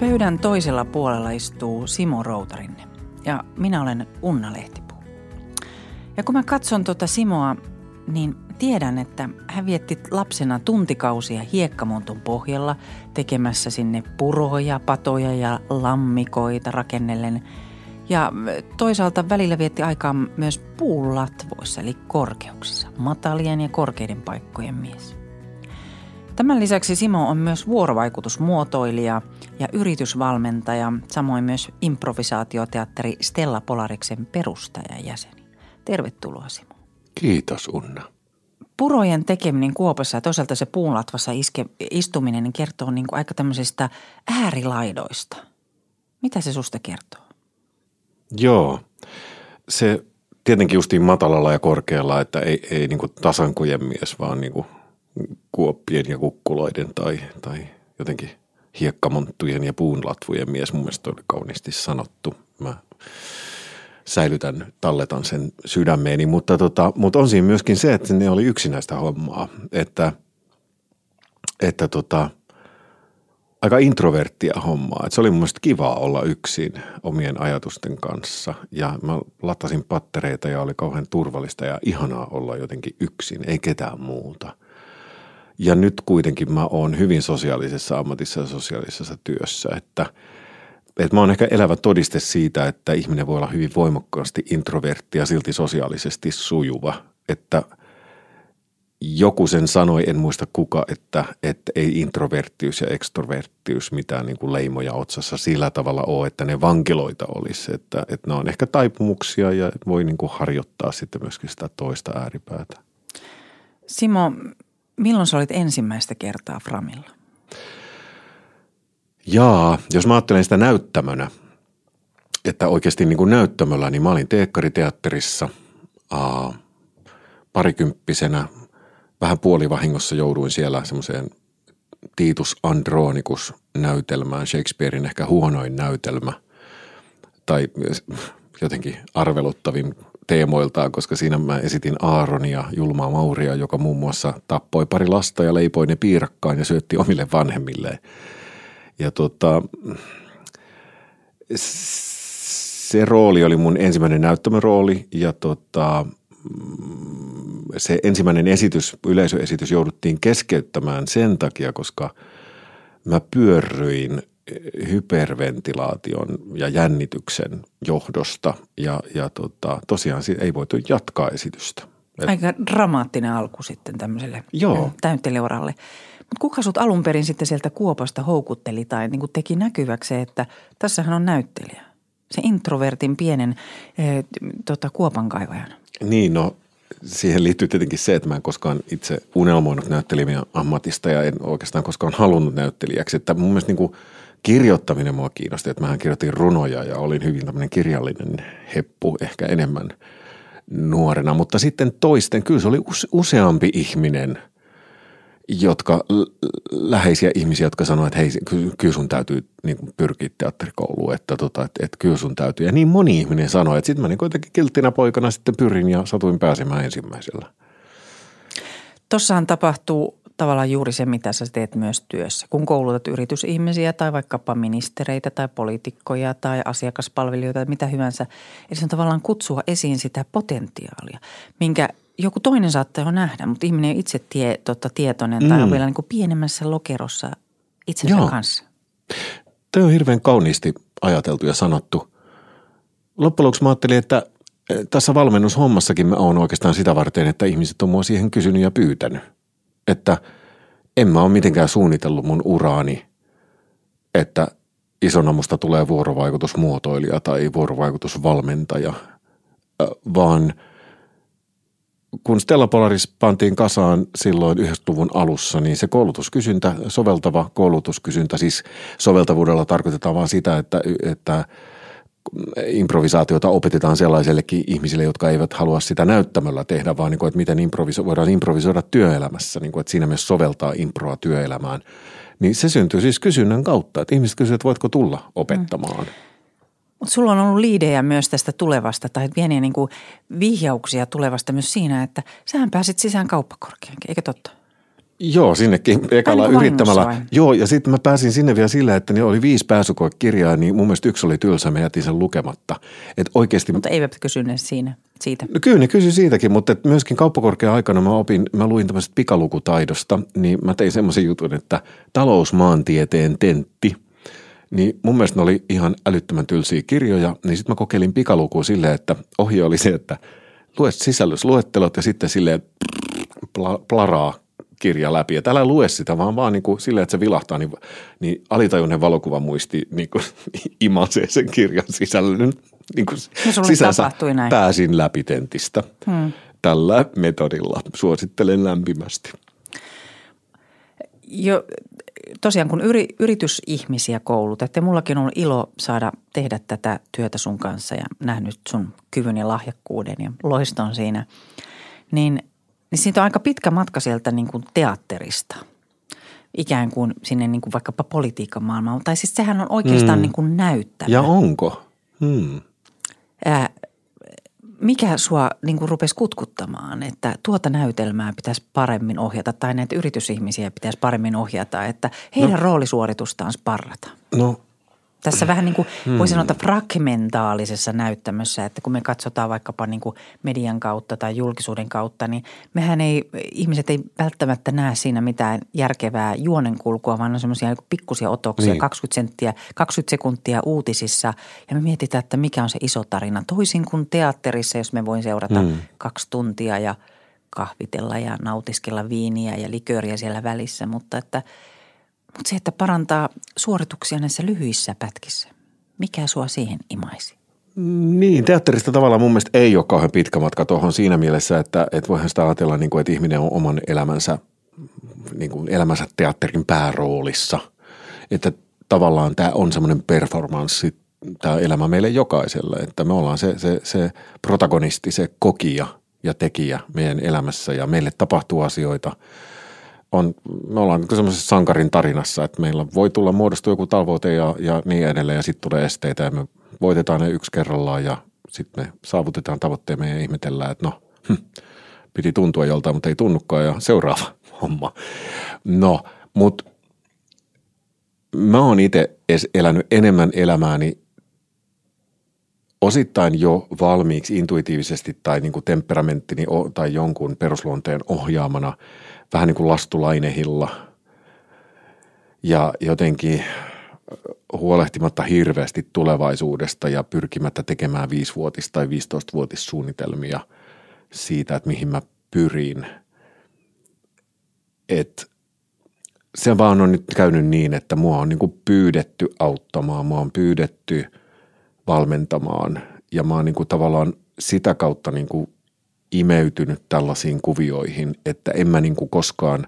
Pöydän toisella puolella istuu Simo Routarinne ja minä olen Unna Lehtipuu. Ja kun mä katson tuota Simoa, niin tiedän, että hän vietti lapsena tuntikausia hiekkamontun pohjalla tekemässä sinne puroja, patoja ja lammikoita rakennellen. Ja toisaalta välillä vietti aikaa myös puulatvoissa eli korkeuksissa, matalien ja korkeiden paikkojen mies. Tämän lisäksi Simo on myös vuorovaikutusmuotoilija ja yritysvalmentaja, samoin myös improvisaatioteatteri Stella Polariksen perustajajäseni. Tervetuloa Simo. Kiitos Unna. Purojen tekeminen Kuopassa ja toisaalta se puunlatvassa iske, istuminen niin kertoo niin kuin aika tämmöisistä äärilaidoista. Mitä se susta kertoo? Joo, se tietenkin justiin matalalla ja korkealla, että ei, ei niin kuin tasankojen mies, vaan niin kuin kuoppien ja kukkuloiden tai, tai jotenkin hiekkamonttujen ja puunlatvujen mies. Mun mielestä oli kauniisti sanottu. Mä säilytän, talletan sen sydämeeni, mutta, tota, mutta on siinä myöskin se, että ne oli yksinäistä hommaa, että, että tota, aika introverttia hommaa. Että se oli mun mielestä kivaa olla yksin omien ajatusten kanssa ja mä latasin pattereita ja oli kauhean turvallista ja ihanaa olla jotenkin yksin, ei ketään muuta. Ja nyt kuitenkin mä oon hyvin sosiaalisessa ammatissa ja sosiaalisessa työssä, että, että mä oon ehkä elävä todiste siitä, että ihminen voi olla hyvin voimakkaasti introvertti ja silti sosiaalisesti sujuva. Että joku sen sanoi, en muista kuka, että, että ei introverttiys ja ekstroverttiys mitään niin kuin leimoja otsassa sillä tavalla ole, että ne vankiloita olisi. Että, että ne on ehkä taipumuksia ja voi niin kuin harjoittaa sitten myöskin sitä toista ääripäätä. Simo, Milloin sä olit ensimmäistä kertaa Framilla? Jaa, jos mä ajattelen sitä näyttämönä, että oikeasti niin kuin näyttämöllä, niin mä olin teekkariteatterissa aa, parikymppisenä. Vähän puolivahingossa jouduin siellä semmoiseen Titus Andronicus näytelmään, Shakespearein ehkä huonoin näytelmä tai jotenkin arveluttavin teemoiltaan, koska siinä mä esitin Aaronia, julmaa Mauria, joka muun muassa tappoi pari lasta ja leipoi ne piirakkaan ja syötti omille vanhemmilleen. Ja tota, se rooli oli mun ensimmäinen näyttämörooli ja tota, se ensimmäinen esitys, yleisöesitys jouduttiin keskeyttämään sen takia, koska mä pyörryin hyperventilaation ja jännityksen johdosta ja, ja tota, tosiaan ei voitu jatkaa esitystä. Aika dramaattinen alku sitten tämmöiselle Joo. täytteleuralle. Mutta kuka sut alun perin sitten sieltä Kuopasta houkutteli tai niin kuin teki näkyväksi, että tässähän on näyttelijä? Se introvertin pienen e, tota, Kuopan kaivajan. Niin, no siihen liittyy tietenkin se, että mä en koskaan itse unelmoinut näyttelijän ammatista ja en oikeastaan koskaan halunnut näyttelijäksi. Että mun mielestä niin kuin – kirjoittaminen mua kiinnosti, että mähän kirjoitin runoja ja olin hyvin tämmöinen kirjallinen heppu ehkä enemmän nuorena, mutta sitten toisten, kyllä se oli useampi ihminen, jotka, läheisiä ihmisiä, jotka sanoivat, että hei, kyllä sun täytyy niin pyrkiä teatterikouluun, että, tota, että, että kyllä sun täytyy. Ja niin moni ihminen sanoi, että sitten mä niin kuitenkin kilttinä poikana sitten pyrin ja satuin pääsemään ensimmäisellä. Tossahan tapahtuu tavallaan juuri se, mitä sä teet myös työssä. Kun koulutat yritysihmisiä tai vaikkapa ministereitä tai poliitikkoja tai asiakaspalvelijoita tai mitä hyvänsä. Eli se on tavallaan kutsua esiin sitä potentiaalia, minkä joku toinen saattaa jo nähdä, mutta ihminen on itse tie, totta, tietoinen tai mm. on vielä niin kuin pienemmässä lokerossa itsensä Joo. kanssa. Tämä on hirveän kauniisti ajateltu ja sanottu. Loppujen lopuksi mä ajattelin, että eh, tässä valmennushommassakin mä oon oikeastaan sitä varten, että ihmiset on mua siihen kysynyt ja pyytänyt – että en mä ole mitenkään suunnitellut mun uraani, että isona musta tulee vuorovaikutusmuotoilija tai vuorovaikutusvalmentaja, vaan kun Stella Polaris pantiin kasaan silloin 90-luvun alussa, niin se koulutuskysyntä, soveltava koulutuskysyntä, siis soveltavuudella tarkoitetaan vaan sitä, että, että – improvisaatiota opetetaan sellaisellekin ihmisille, jotka eivät halua sitä näyttämällä tehdä, vaan niin kuin, että miten improviso- voidaan improvisoida työelämässä, niin kuin, että siinä myös soveltaa improa työelämään. Niin se syntyy siis kysynnän kautta, että ihmiset kysyvät, että voitko tulla opettamaan. Mm. Mutta sulla on ollut liidejä myös tästä tulevasta tai pieniä niin kuin vihjauksia tulevasta myös siinä, että sähän pääsit sisään kauppakorkeankin, eikö totta? Joo, sinnekin ekalla niin yrittämällä. vai? Joo, ja sitten mä pääsin sinne vielä sillä, että ne oli viisi pääsykoekirjaa, niin mun mielestä yksi oli tylsä, mä jätin sen lukematta. Että oikeasti, Mutta eivät kysyneet siinä, siitä. no kyllä ne kysyi siitäkin, mutta et myöskin kauppakorkean aikana mä opin, mä luin tämmöisestä pikalukutaidosta, niin mä tein semmoisen jutun, että talousmaantieteen tentti, niin mun mielestä ne oli ihan älyttömän tylsiä kirjoja, niin sitten mä kokeilin pikalukua silleen, että ohje oli se, että lue sisällysluettelot ja sitten silleen pla- plaraa kirja läpi. Ja älä lue sitä, vaan vaan niin kuin silleen, että se vilahtaa, niin, niin alitajuinen valokuvamuisti niin kuin imasee sen kirjan sisällön niin kuin sulle tapahtui näin. Pääsin läpi tentistä hmm. tällä metodilla. Suosittelen lämpimästi. Jo, tosiaan kun yri, yritysihmisiä koulutatte, mullakin on ilo saada tehdä tätä työtä sun kanssa ja nähnyt sun kyvyn ja lahjakkuuden ja loiston siinä, niin, niin siitä on aika pitkä matka sieltä niin kuin teatterista ikään kuin sinne niin kuin vaikkapa politiikan maailmaan. Tai siis sehän on oikeastaan mm. niin kuin näyttämä. Ja onko? Hmm. Ää, mikä sua niin kuin rupesi kutkuttamaan, että tuota näytelmää pitäisi paremmin ohjata tai näitä yritysihmisiä pitäisi paremmin ohjata, että heidän no. roolisuoritustaan sparrata? No Tässä vähän niin kuin voi sanoa, että fragmentaalisessa näyttämössä, että kun me katsotaan vaikkapa niin kuin median kautta tai julkisuuden kautta, niin mehän ei, ihmiset ei välttämättä näe siinä mitään järkevää juonenkulkua, vaan on semmoisia niin pikkusia otoksia, Niin. niin. 20, senttiä, 20 sekuntia uutisissa ja me mietitään, että mikä on se iso tarina. Toisin kuin teatterissa, jos me voin seurata mm. kaksi tuntia ja kahvitella ja nautiskella viiniä ja likööriä siellä välissä, mutta että – mutta se, että parantaa suorituksia näissä lyhyissä pätkissä, mikä sua siihen imaisi? Niin, teatterista tavallaan mun mielestä ei ole kauhean pitkä matka tuohon siinä mielessä, että, että voihan sitä ajatella, niin kuin, että ihminen on oman elämänsä, niin kuin elämänsä teatterin pääroolissa. Että tavallaan tämä on semmoinen performanssi, tämä elämä meille jokaiselle, että me ollaan se, se, se protagonisti, se kokija ja tekijä meidän elämässä ja meille tapahtuu asioita. On, me ollaan niin semmoisessa sankarin tarinassa, että meillä voi tulla muodostua joku tavoite ja, ja niin edelleen ja sitten tulee esteitä ja me voitetaan ne yksi kerrallaan ja sitten me saavutetaan tavoitteemme ja ihmetellään, että no, hm, piti tuntua joltain, mutta ei tunnukaan ja seuraava homma. No, mutta mä oon itse elänyt enemmän elämääni osittain jo valmiiksi intuitiivisesti tai niin kuin temperamenttini tai jonkun perusluonteen ohjaamana vähän niin kuin lastulainehilla ja jotenkin huolehtimatta hirveästi tulevaisuudesta ja pyrkimättä tekemään viisivuotis- tai 15-vuotissuunnitelmia siitä, että mihin mä pyrin. Et se vaan on nyt käynyt niin, että mua on niin kuin pyydetty auttamaan, mua on pyydetty valmentamaan ja mä oon niin kuin tavallaan sitä kautta niin kuin imeytynyt tällaisiin kuvioihin, että en mä niin kuin koskaan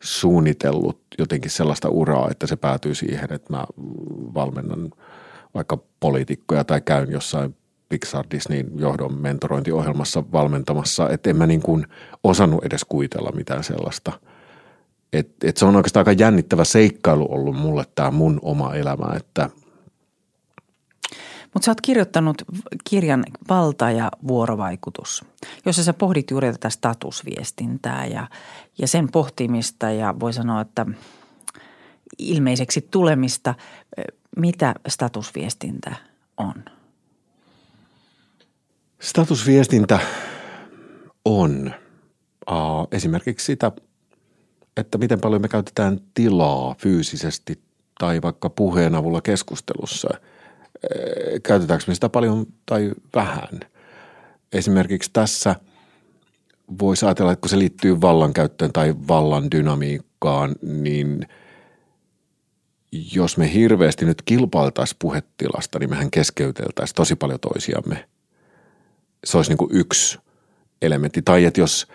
suunnitellut jotenkin sellaista uraa, että se päätyy siihen, että mä valmennan vaikka poliitikkoja tai käyn jossain Pixar Disneyn johdon mentorointiohjelmassa valmentamassa, että en mä niin kuin osannut edes kuvitella mitään sellaista. Et, et se on oikeastaan aika jännittävä seikkailu ollut mulle tämä mun oma elämä, että Mutta sä oot kirjoittanut kirjan Valta ja vuorovaikutus, jossa sä pohdit juuri tätä statusviestintää ja, ja sen pohtimista ja voi sanoa, että ilmeiseksi tulemista. Mitä statusviestintä on? Statusviestintä on uh, esimerkiksi sitä, että miten paljon me käytetään tilaa fyysisesti tai vaikka puheen avulla keskustelussa. Käytetäänkö me sitä paljon tai vähän? Esimerkiksi tässä voisi ajatella, että kun se liittyy vallankäyttöön tai vallan dynamiikkaan, niin jos me hirveästi nyt kilpailtaisiin puhetilasta, niin mehän keskeyteltäisiin tosi paljon toisiamme – se olisi niin kuin yksi elementti. Tai että jos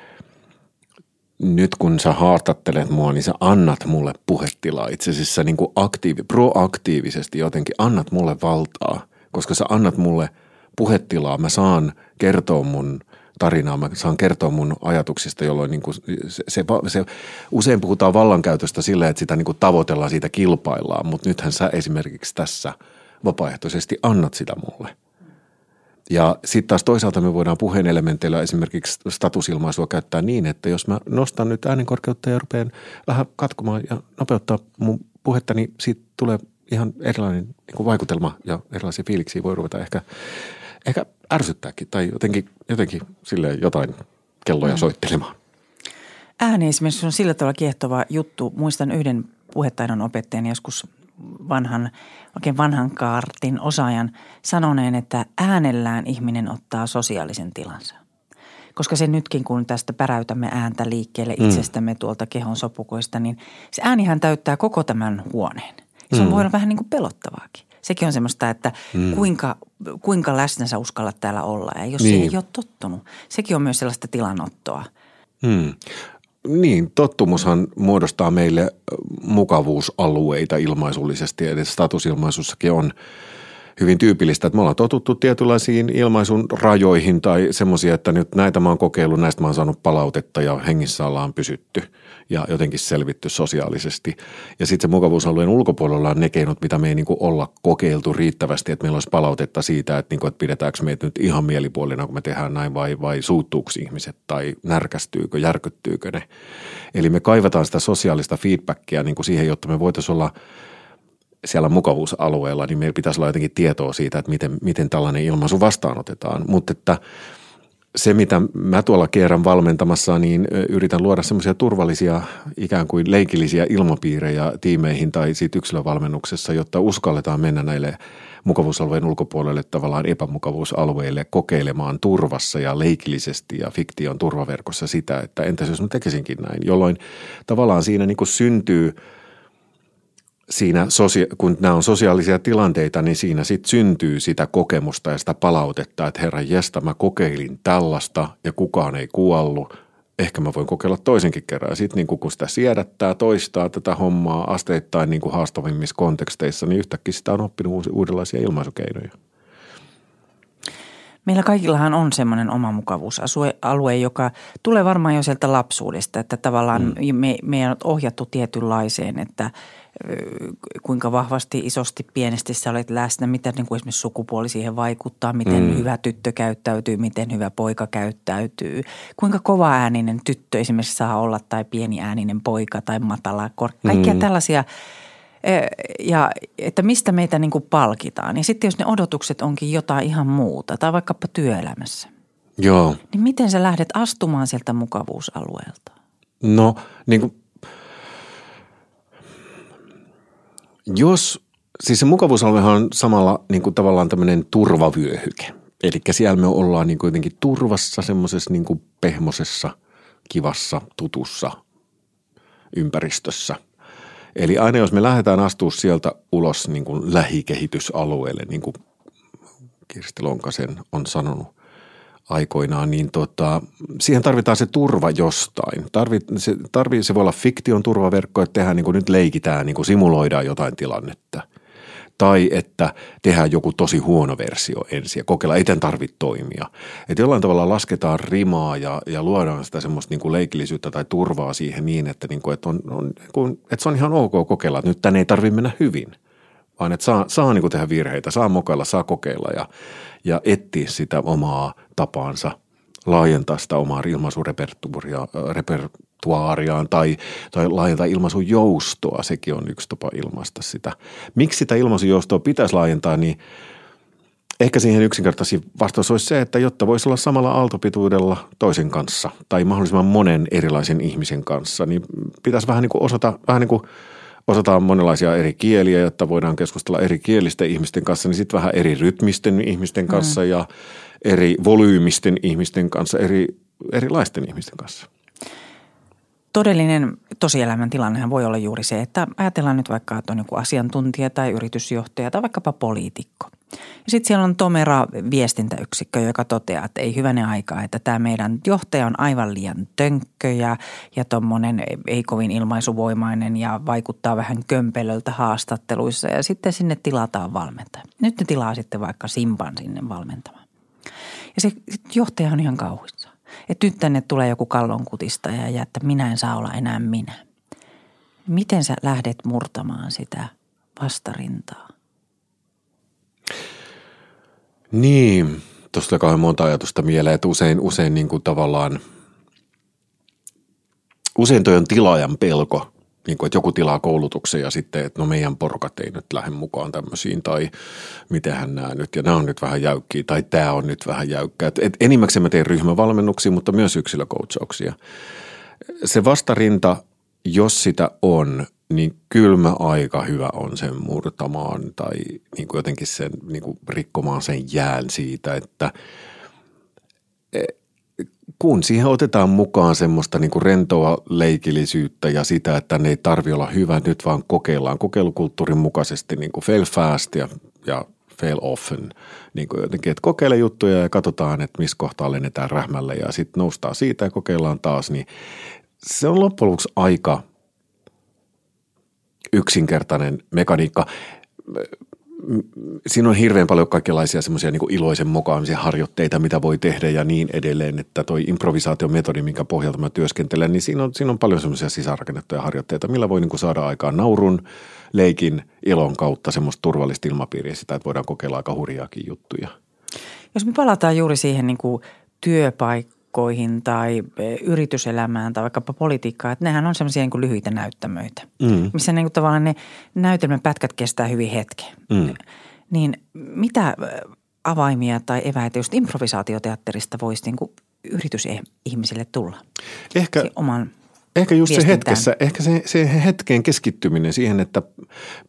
nyt kun sä haastattelet mua, niin sä annat mulle puhetilaa. Itse asiassa niin kuin aktiivi, proaktiivisesti jotenkin annat mulle valtaa, koska sä annat mulle puhetilaa. Mä saan kertoa mun tarinaa, mä saan kertoa mun ajatuksista, jolloin niin kuin se, se, se, usein puhutaan vallankäytöstä sillä, että sitä niin kuin tavoitellaan, siitä kilpaillaan, mutta nythän sä esimerkiksi tässä vapaaehtoisesti annat sitä mulle – Ja sitten taas toisaalta me voidaan puheen elementeillä esimerkiksi statusilmaisua käyttää niin, että jos mä nostan nyt äänenkorkeutta ja rupean vähän katkomaan ja nopeuttaa mun puhetta, niin siitä tulee ihan erilainen niin kuin vaikutelma ja erilaisia fiiliksiä voi ruveta ehkä, ehkä ärsyttääkin tai jotenkin, jotenkin silleen jotain kelloja mm. soittelemaan. Ääni esimerkiksi on sillä tavalla kiehtova juttu. Muistan yhden puhetaidon opettajan joskus vanhan, oikein vanhan kaartin osaajan sanoneen, että äänellään ihminen ottaa sosiaalisen tilansa. Koska se nytkin, kun tästä päräytämme ääntä liikkeelle mm. itsestämme tuolta kehon sopukoista, niin se äänihän täyttää koko tämän huoneen. Ja se on mm. voi olla vähän niin kuin pelottavaakin. Sekin on semmoista, että mm. kuinka, kuinka läsnä sä uskallat täällä olla ja jos niin. siihen ei ole tottunut. Sekin on myös sellaista tilanottoa. Mm. Niin, tottumushan muodostaa meille mukavuusalueita ilmaisullisesti, eli statusilmaisussakin on hyvin tyypillistä, että me ollaan totuttu tietynlaisiin ilmaisun rajoihin tai semmoisia, että nyt näitä mä oon kokeillut, näistä mä oon saanut palautetta ja hengissä ollaan pysytty ja jotenkin selvitty sosiaalisesti. Ja sitten se mukavuusalueen ulkopuolella on ne keinot, mitä me ei niin olla kokeiltu riittävästi, että meillä olisi palautetta siitä, että, niin kuin, että pidetäänkö meitä nyt ihan mielipuolina, kun me tehdään näin vai, vai suuttuuko ihmiset tai närkästyykö, järkyttyykö ne. Eli me kaivataan sitä sosiaalista feedbackia niin kuin siihen, jotta me voitaisiin olla – siellä mukavuusalueella, niin meillä pitäisi olla jotenkin tietoa siitä, että miten, miten tällainen ilmaisu vastaanotetaan. Mutta että se, mitä mä tuolla kierran valmentamassa, niin yritän luoda semmoisia turvallisia, ikään kuin leikillisiä ilmapiirejä tiimeihin tai siitä yksilövalmennuksessa, jotta uskalletaan mennä näille mukavuusalueen ulkopuolelle tavallaan epämukavuusalueille kokeilemaan turvassa ja leikillisesti ja fiktion turvaverkossa sitä, että entäs jos mä tekisinkin näin, jolloin tavallaan siinä niin kuin syntyy – siinä, kun nämä on sosiaalisia tilanteita, niin siinä sitten syntyy sitä kokemusta ja sitä palautetta, että herra jesta, mä kokeilin tällaista ja kukaan ei kuollut. Ehkä mä voin kokeilla toisenkin kerran. Ja sitten niin kun sitä siedättää, toistaa tätä hommaa asteittain niin kuin haastavimmissa konteksteissa, niin yhtäkkiä sitä on oppinut uudenlaisia ilmaisukeinoja. Meillä kaikillahan on semmoinen oma mukavuusalue, joka tulee varmaan jo sieltä lapsuudesta, että tavallaan mm. me, meidän on ohjattu tietynlaiseen, että – kuinka vahvasti, isosti, pienesti sä olet läsnä, miten niin kuin esimerkiksi sukupuoli siihen vaikuttaa, miten mm. hyvä tyttö käyttäytyy, miten hyvä poika käyttäytyy, kuinka kova ääninen tyttö esimerkiksi saa olla tai pieni ääninen poika tai matala, kor- kaikkia mm. tällaisia ja että mistä meitä niin kuin palkitaan. Ja sitten jos ne odotukset onkin jotain ihan muuta tai vaikkapa työelämässä. Joo. Niin miten sä lähdet astumaan sieltä mukavuusalueelta? No niin kuin Jos, siis se mukavuusaluehan on samalla niin kuin tavallaan tämmöinen turvavyöhyke. Eli siellä me ollaan niin kuin jotenkin turvassa semmoisessa niin kuin pehmosessa, kivassa, tutussa ympäristössä. Eli aina jos me lähdetään astua sieltä ulos niin kuin lähikehitysalueelle, niin kuin Kirsti Lonkasen on sanonut, aikoinaan, niin tota, siihen tarvitaan se turva jostain. Tarvi, se, tarvi, se voi olla fiktion turvaverkko, että tehdään niin kuin nyt leikitään, niin kuin simuloidaan jotain tilannetta. Tai että tehdään joku tosi huono versio ensin ja kokeillaan, ei tämän tarvitse toimia. Että jollain tavalla lasketaan rimaa ja, ja luodaan sitä semmoista niin kuin leikillisyyttä tai turvaa siihen niin, että, niin kuin, että, on, on, että se on ihan ok kokeilla, että nyt tänne ei tarvitse mennä hyvin – vaan että saa, saa niin kuin tehdä virheitä, saa mokailla, saa kokeilla ja, ja etsiä sitä omaa tapaansa, laajentaa sitä omaa ilmaisurepertuaariaan tai, tai laajentaa ilmaisun joustoa, sekin on yksi tapa ilmaista sitä. Miksi sitä ilmaisun joustoa pitäisi laajentaa, niin ehkä siihen yksinkertaisin vastaus olisi se, että jotta voisi olla samalla aaltopituudella toisen kanssa tai mahdollisimman monen erilaisen ihmisen kanssa, niin pitäisi vähän niin kuin osata, vähän niin kuin – osataan monenlaisia eri kieliä, jotta voidaan keskustella eri kielisten ihmisten kanssa, niin sitten vähän eri rytmisten ihmisten kanssa mm. ja eri volyymisten ihmisten kanssa, eri, erilaisten ihmisten kanssa. Todellinen tosielämän tilannehan voi olla juuri se, että ajatellaan nyt vaikka, että on joku asiantuntija tai yritysjohtaja tai vaikkapa poliitikko – sitten siellä on Tomera viestintäyksikkö, joka toteaa, että ei hyvänen aikaa, että tämä meidän johtaja on aivan liian tönkkö ja, ja tuommoinen ei kovin ilmaisuvoimainen ja vaikuttaa vähän kömpelöltä haastatteluissa ja sitten sinne tilataan valmentaja. Nyt ne tilaa sitten vaikka Simpan sinne valmentamaan. Ja se johtaja on ihan kauhuissa. Että nyt tänne tulee joku kallonkutista ja, ja että minä en saa olla enää minä. Miten sä lähdet murtamaan sitä vastarintaa? Niin, Tuosta tulee kauhean monta ajatusta mieleen, että usein, usein niin kuin tavallaan, usein toi on tilaajan pelko, niin kuin, että joku tilaa koulutuksen ja sitten, että no meidän porukat ei nyt lähde mukaan tämmöisiin tai mitenhän nämä nyt ja nämä on nyt vähän jäykkiä tai tämä on nyt vähän jäykkä. Et, et enimmäkseen mä teen ryhmävalmennuksia, mutta myös yksilökoutsauksia. Se vastarinta, jos sitä on, niin kylmä aika hyvä on sen murtamaan tai niin kuin jotenkin sen niin kuin rikkomaan sen jään siitä, että kun siihen otetaan mukaan semmoista niin kuin rentoa leikillisyyttä ja sitä, että ne ei tarvi olla hyvä, nyt vaan kokeillaan kokeilukulttuurin mukaisesti niin kuin fail fast ja, ja fail often. Niin kuin jotenkin, että kokeile juttuja ja katsotaan, että missä kohtaa lennetään rähmälle ja sitten noustaan siitä ja kokeillaan taas, niin se on loppujen lopuksi aika yksinkertainen mekaniikka siinä on hirveän paljon kaikenlaisia semmoisia niin iloisen mokaamisen harjoitteita, mitä voi tehdä ja niin edelleen, että toi improvisaatiometodi, minkä pohjalta mä työskentelen, niin siinä on, siinä on paljon semmoisia sisäänrakennettuja harjoitteita, millä voi niin kuin saada aikaan naurun, leikin, ilon kautta semmoista turvallista ilmapiiriä sitä, että voidaan kokeilla aika hurjaakin juttuja. Jos me palataan juuri siihen niin kuin työpaikkoihin tai e, yrityselämään tai vaikkapa politiikkaan, että nehän on semmoisia niin lyhyitä näyttämöitä, mm. missä niin kuin tavallaan ne näytelmäpätkät kestää hyvin hetken. Mm. Niin mitä avaimia tai eväitä just improvisaatioteatterista voisi niin kuin yritysihmisille tulla? Ehkä, oman Ehkä just se hetkessä, ehkä se, se hetkeen keskittyminen siihen, että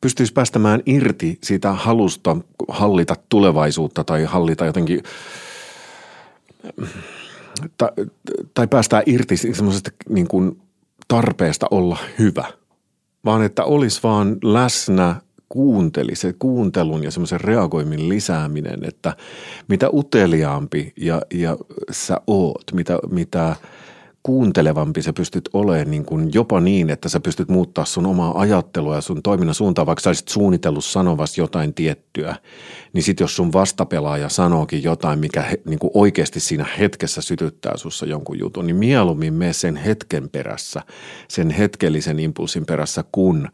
pystyisi päästämään irti siitä halusta hallita tulevaisuutta tai hallita jotenkin tai, tai päästää irti semmoisesta niin kuin tarpeesta olla hyvä, vaan että olisi vaan läsnä kuunteli, se kuuntelun ja semmoisen reagoimin lisääminen, että mitä uteliaampi ja, ja sä oot, mitä, mitä – kuuntelevampi sä pystyt olemaan niin kuin jopa niin, että sä pystyt muuttaa sun omaa ajattelua ja sun toiminnan suuntaa, vaikka sä olisit suunnitellut sanovas jotain tiettyä, niin sit jos sun vastapelaaja sanookin jotain, mikä he, niin kuin oikeasti siinä hetkessä sytyttää sussa jonkun jutun, niin mieluummin mene sen hetken perässä, sen hetkellisen impulsin perässä, kun –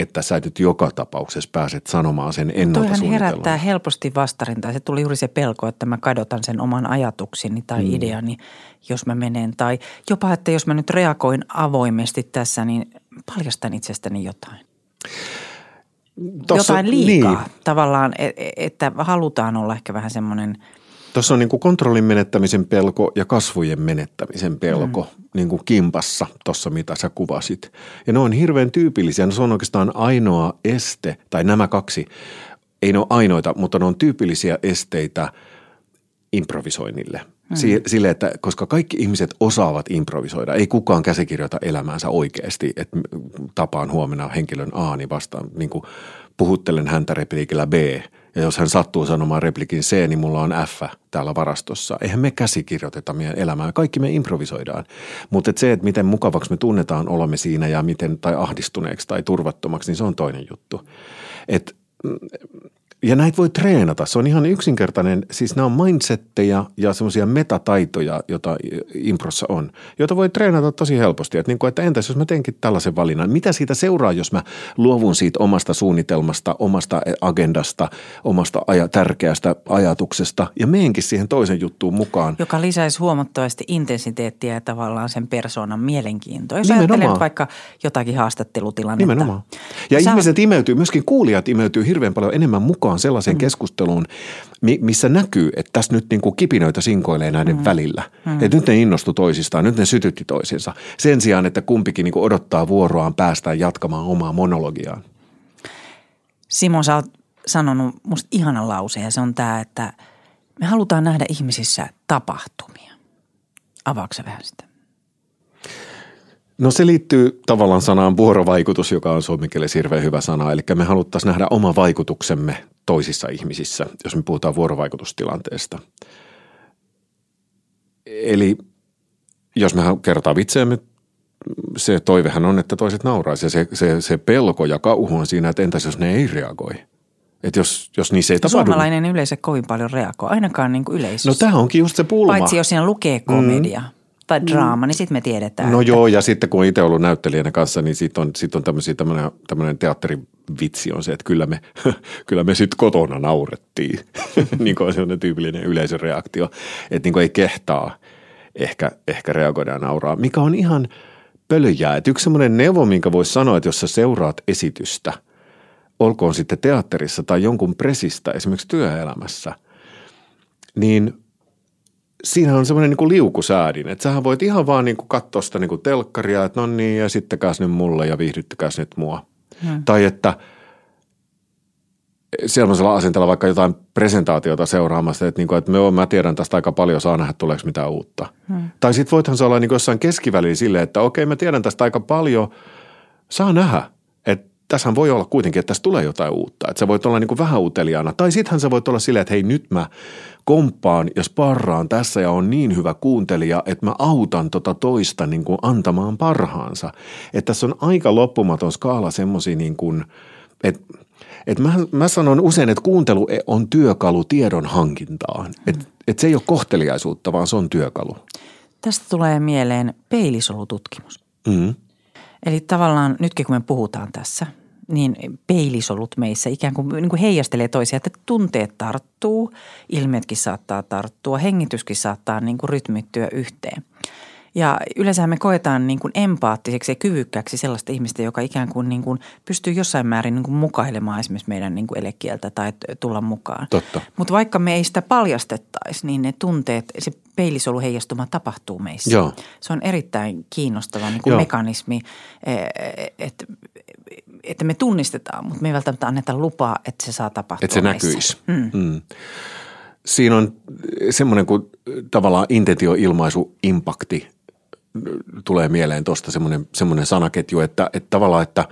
että sä nyt joka tapauksessa pääset sanomaan sen ennalta Toihan herättää helposti vastarintaa. Se tuli juuri se pelko, että mä kadotan sen oman ajatukseni tai mm. ideani, jos mä menen. Tai jopa, että jos mä nyt reagoin avoimesti tässä, niin paljastan itsestäni jotain. Tossa, jotain liikaa niin. tavallaan, e, e, että halutaan olla ehkä vähän semmoinen – Tuossa on niin kuin kontrollin menettämisen pelko ja kasvujen menettämisen pelko mm. niin kuin kimpassa tuossa, mitä sä kuvasit. Ja ne on hirveän tyypillisiä. No se on oikeastaan ainoa este, tai nämä kaksi, ei ne ole ainoita, mutta ne on tyypillisiä esteitä improvisoinnille. Mm. Sille, että koska kaikki ihmiset osaavat improvisoida, ei kukaan käsikirjoita elämäänsä oikeasti, että tapaan huomenna henkilön A, niin vastaan niin kuin puhuttelen häntä repliikillä B – ja jos hän sattuu sanomaan replikin C, niin mulla on F täällä varastossa. Eihän me käsikirjoiteta meidän elämää. Kaikki me improvisoidaan. Mutta et se, että miten mukavaksi me tunnetaan olemme siinä ja miten, tai ahdistuneeksi tai turvattomaksi, niin se on toinen juttu. Et ja näitä voi treenata. Se on ihan yksinkertainen, siis nämä on mindsetteja ja semmoisia metataitoja, joita improssa on, joita voi treenata tosi helposti. Että, niin kuin, että entäs jos mä teenkin tällaisen valinnan, mitä siitä seuraa, jos mä luovun siitä omasta suunnitelmasta, omasta agendasta, omasta aja, tärkeästä ajatuksesta ja meenkin siihen toisen juttuun mukaan. Joka lisäisi huomattavasti intensiteettiä ja tavallaan sen persoonan mielenkiintoa. Jos ajattelet vaikka jotakin haastattelutilannetta. Nimenomaan. Ja Sä... ihmiset imeytyy, myöskin kuulijat imeytyy hirveän paljon enemmän mukaan mukaan sellaiseen mm. keskusteluun, missä näkyy, että tässä nyt niin kuin kipinöitä sinkoilee näiden mm. välillä. Mm. Että nyt ne innostu toisistaan, nyt ne sytytti toisiinsa. Sen sijaan, että kumpikin niin kuin odottaa vuoroaan päästään jatkamaan omaa monologiaan. Simo, sä oot sanonut musta ihanan lauseen ja se on tämä, että me halutaan nähdä ihmisissä tapahtumia. Avaatko vähän sitä? No se liittyy tavallaan sanaan vuorovaikutus, joka on suomenkielessä hirveän hyvä sana. Eli me haluttaisiin nähdä oma vaikutuksemme toisissa ihmisissä, jos me puhutaan vuorovaikutustilanteesta. Eli jos me kertaa vitseämme, se toivehän on, että toiset nauraisi. se, se, se pelko ja kauhu on siinä, että entäs jos ne ei reagoi. Että jos, jos niissä ei tapahdu. Suomalainen yleensä kovin paljon reagoi, ainakaan niin kuin No tämä onkin just se pulma. Paitsi jos siinä lukee komedia. Mm tai draama, niin sitten me tiedetään. No että, joo, ja sitten kun on itse ollut näyttelijänä kanssa, niin sitten on, sit on tämmöisiä, tämmöinen, tämmöinen teatterivitsi on se, että kyllä me, kyllä me sitten kotona naurettiin. niin kuin on sellainen tyypillinen yleisön reaktio, että niin kuin ei kehtaa ehkä, ehkä reagoida ja nauraa, mikä on ihan pölyjää. Että yksi semmoinen neuvo, minkä voisi sanoa, että jos sä seuraat esitystä, olkoon sitten teatterissa tai jonkun presistä, esimerkiksi työelämässä, niin – siinä on semmoinen niin liukusäädin, että sähän voit ihan vaan niin kuin katsoa sitä niin kuin telkkaria, että no niin ja sittenkääs nyt mulle ja viihdyttäkääs nyt mua. Hmm. Tai että sellaisella asenteella vaikka jotain presentaatiota seuraamassa, että, niin kuin, että me, mä tiedän tästä aika paljon, saa nähdä tuleeko mitään uutta. Hmm. Tai sitten voithan se olla niin kuin jossain keskivälillä silleen, että okei mä tiedän tästä aika paljon, saa nähdä. Tässähän voi olla kuitenkin, että tässä tulee jotain uutta. Että sä voit olla niin kuin vähän uteliaana. Tai sittenhän sä voit olla silleen, että hei nyt mä komppaan ja sparraan tässä ja on niin hyvä kuuntelija, että mä autan tota toista niin kuin antamaan parhaansa. Että tässä on aika loppumaton skaala semmoisia niin kuin, että et mä, mä sanon usein, että kuuntelu on työkalu tiedon hankintaan. Että et se ei ole kohteliaisuutta, vaan se on työkalu. Tästä tulee mieleen peilisolututkimus. Mm-hmm. Eli tavallaan nytkin kun me puhutaan tässä, niin peilisolut meissä ikään kuin, niin kuin heijastelee toisia, että tunteet tarttuu, ilmeetkin saattaa tarttua, hengityskin saattaa niin kuin rytmittyä yhteen. Ja yleensä me koetaan niin kuin empaattiseksi ja kyvykkääksi sellaista ihmistä, joka ikään kuin, niin kuin pystyy jossain määrin niin kuin mukailemaan esimerkiksi meidän niin kuin elekieltä tai tulla mukaan. Totta. Mutta vaikka me ei sitä paljastettaisi, niin ne tunteet, se peilisolu heijastuma tapahtuu meissä. Joo. Se on erittäin kiinnostava niin kuin mekanismi, e, e, että että me tunnistetaan, mutta me ei välttämättä anneta lupaa, että se saa tapahtua Että se meissä. näkyisi. Mm. Mm. Siinä on semmoinen kuin tavallaan intentioilmaisu, impakti tulee mieleen tuosta semmoinen, semmoinen sanaketju, että, että tavallaan, että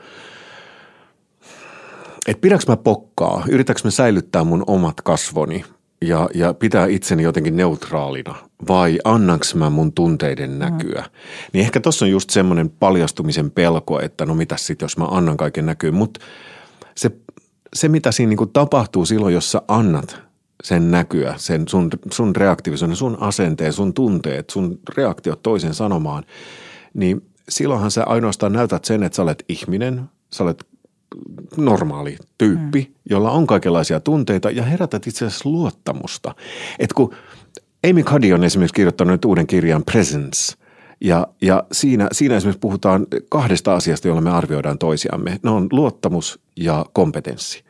että pidäks mä pokkaa, yritäks mä säilyttää mun omat kasvoni ja, ja pitää itseni jotenkin neutraalina vai annaks mä mun tunteiden mm. näkyä. Mm. Niin ehkä tuossa on just semmoinen paljastumisen pelko, että no mitä sitten, jos mä annan kaiken näkyä. Mutta se, se, mitä siinä niinku tapahtuu silloin, jos sä annat sen näkyä, sen sun, sun reaktiivisuuden, sun asenteen, sun tunteet, sun reaktiot toisen sanomaan, niin silloinhan sä ainoastaan näytät sen, että sä olet ihminen, sä olet normaali tyyppi, mm. jolla on kaikenlaisia tunteita ja herätät itse asiassa luottamusta. Että kun Amy Cuddy on esimerkiksi kirjoittanut uuden kirjan Presence ja, ja siinä, siinä esimerkiksi puhutaan kahdesta asiasta, joilla me arvioidaan toisiamme. Ne on luottamus ja kompetenssi.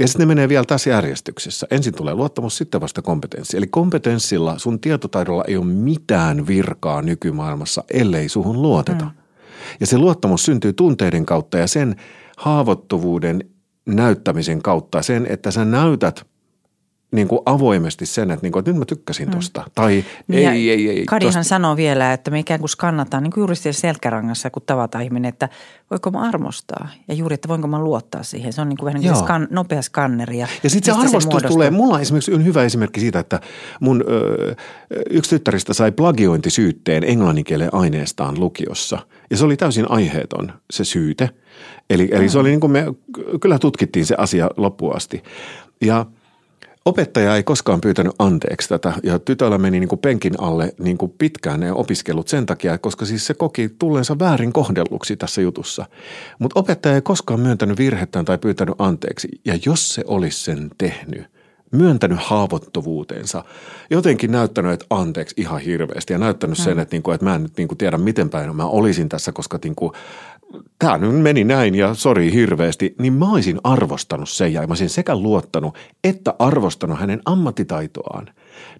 Ja sitten ne menee vielä tässä järjestyksessä. Ensin tulee luottamus, sitten vasta kompetenssi. Eli kompetenssilla sun tietotaidolla ei ole mitään virkaa nykymaailmassa, ellei suhun luoteta. Mm. Ja se luottamus syntyy tunteiden kautta ja sen haavoittuvuuden näyttämisen kautta, sen, että sä näytät niin kuin avoimesti sen, että, niin kuin, että nyt mä tykkäsin tuosta. Mm. Tai ei, ei, ei, ei. Kadihan tosta. sanoo vielä, että me ikään kuin skannataan niin kuin juuri siellä selkärangassa, kun tavataan ihminen, että voiko mä armostaa. Ja juuri, että voinko mä luottaa siihen. Se on niin kuin vähän niin skan, nopea skanneri. Ja, ja sitten se arvostus se tulee. Mulla on esimerkiksi on hyvä esimerkki siitä, että mun ö, yksi tyttäristä sai plagiointisyytteen englanninkielen aineestaan lukiossa. Ja se oli täysin aiheeton se syyte. Eli, eli se oli niin kuin me, kyllä tutkittiin se asia loppuun asti. Ja – Opettaja ei koskaan pyytänyt anteeksi tätä ja tytöllä meni niin kuin penkin alle niin kuin pitkään ne opiskelut sen takia, koska siis se koki tulleensa väärin kohdelluksi tässä jutussa. Mutta opettaja ei koskaan myöntänyt virhettään tai pyytänyt anteeksi ja jos se olisi sen tehnyt, myöntänyt haavoittuvuutensa, jotenkin näyttänyt, että anteeksi ihan hirveästi ja näyttänyt sen, mm. että, niin kuin, että mä en nyt niin kuin tiedä miten päin mä olisin tässä, koska niin kuin, tämä nyt meni näin ja sori hirveästi, niin mä olisin arvostanut sen ja mä olisin sekä luottanut että arvostanut hänen ammattitaitoaan.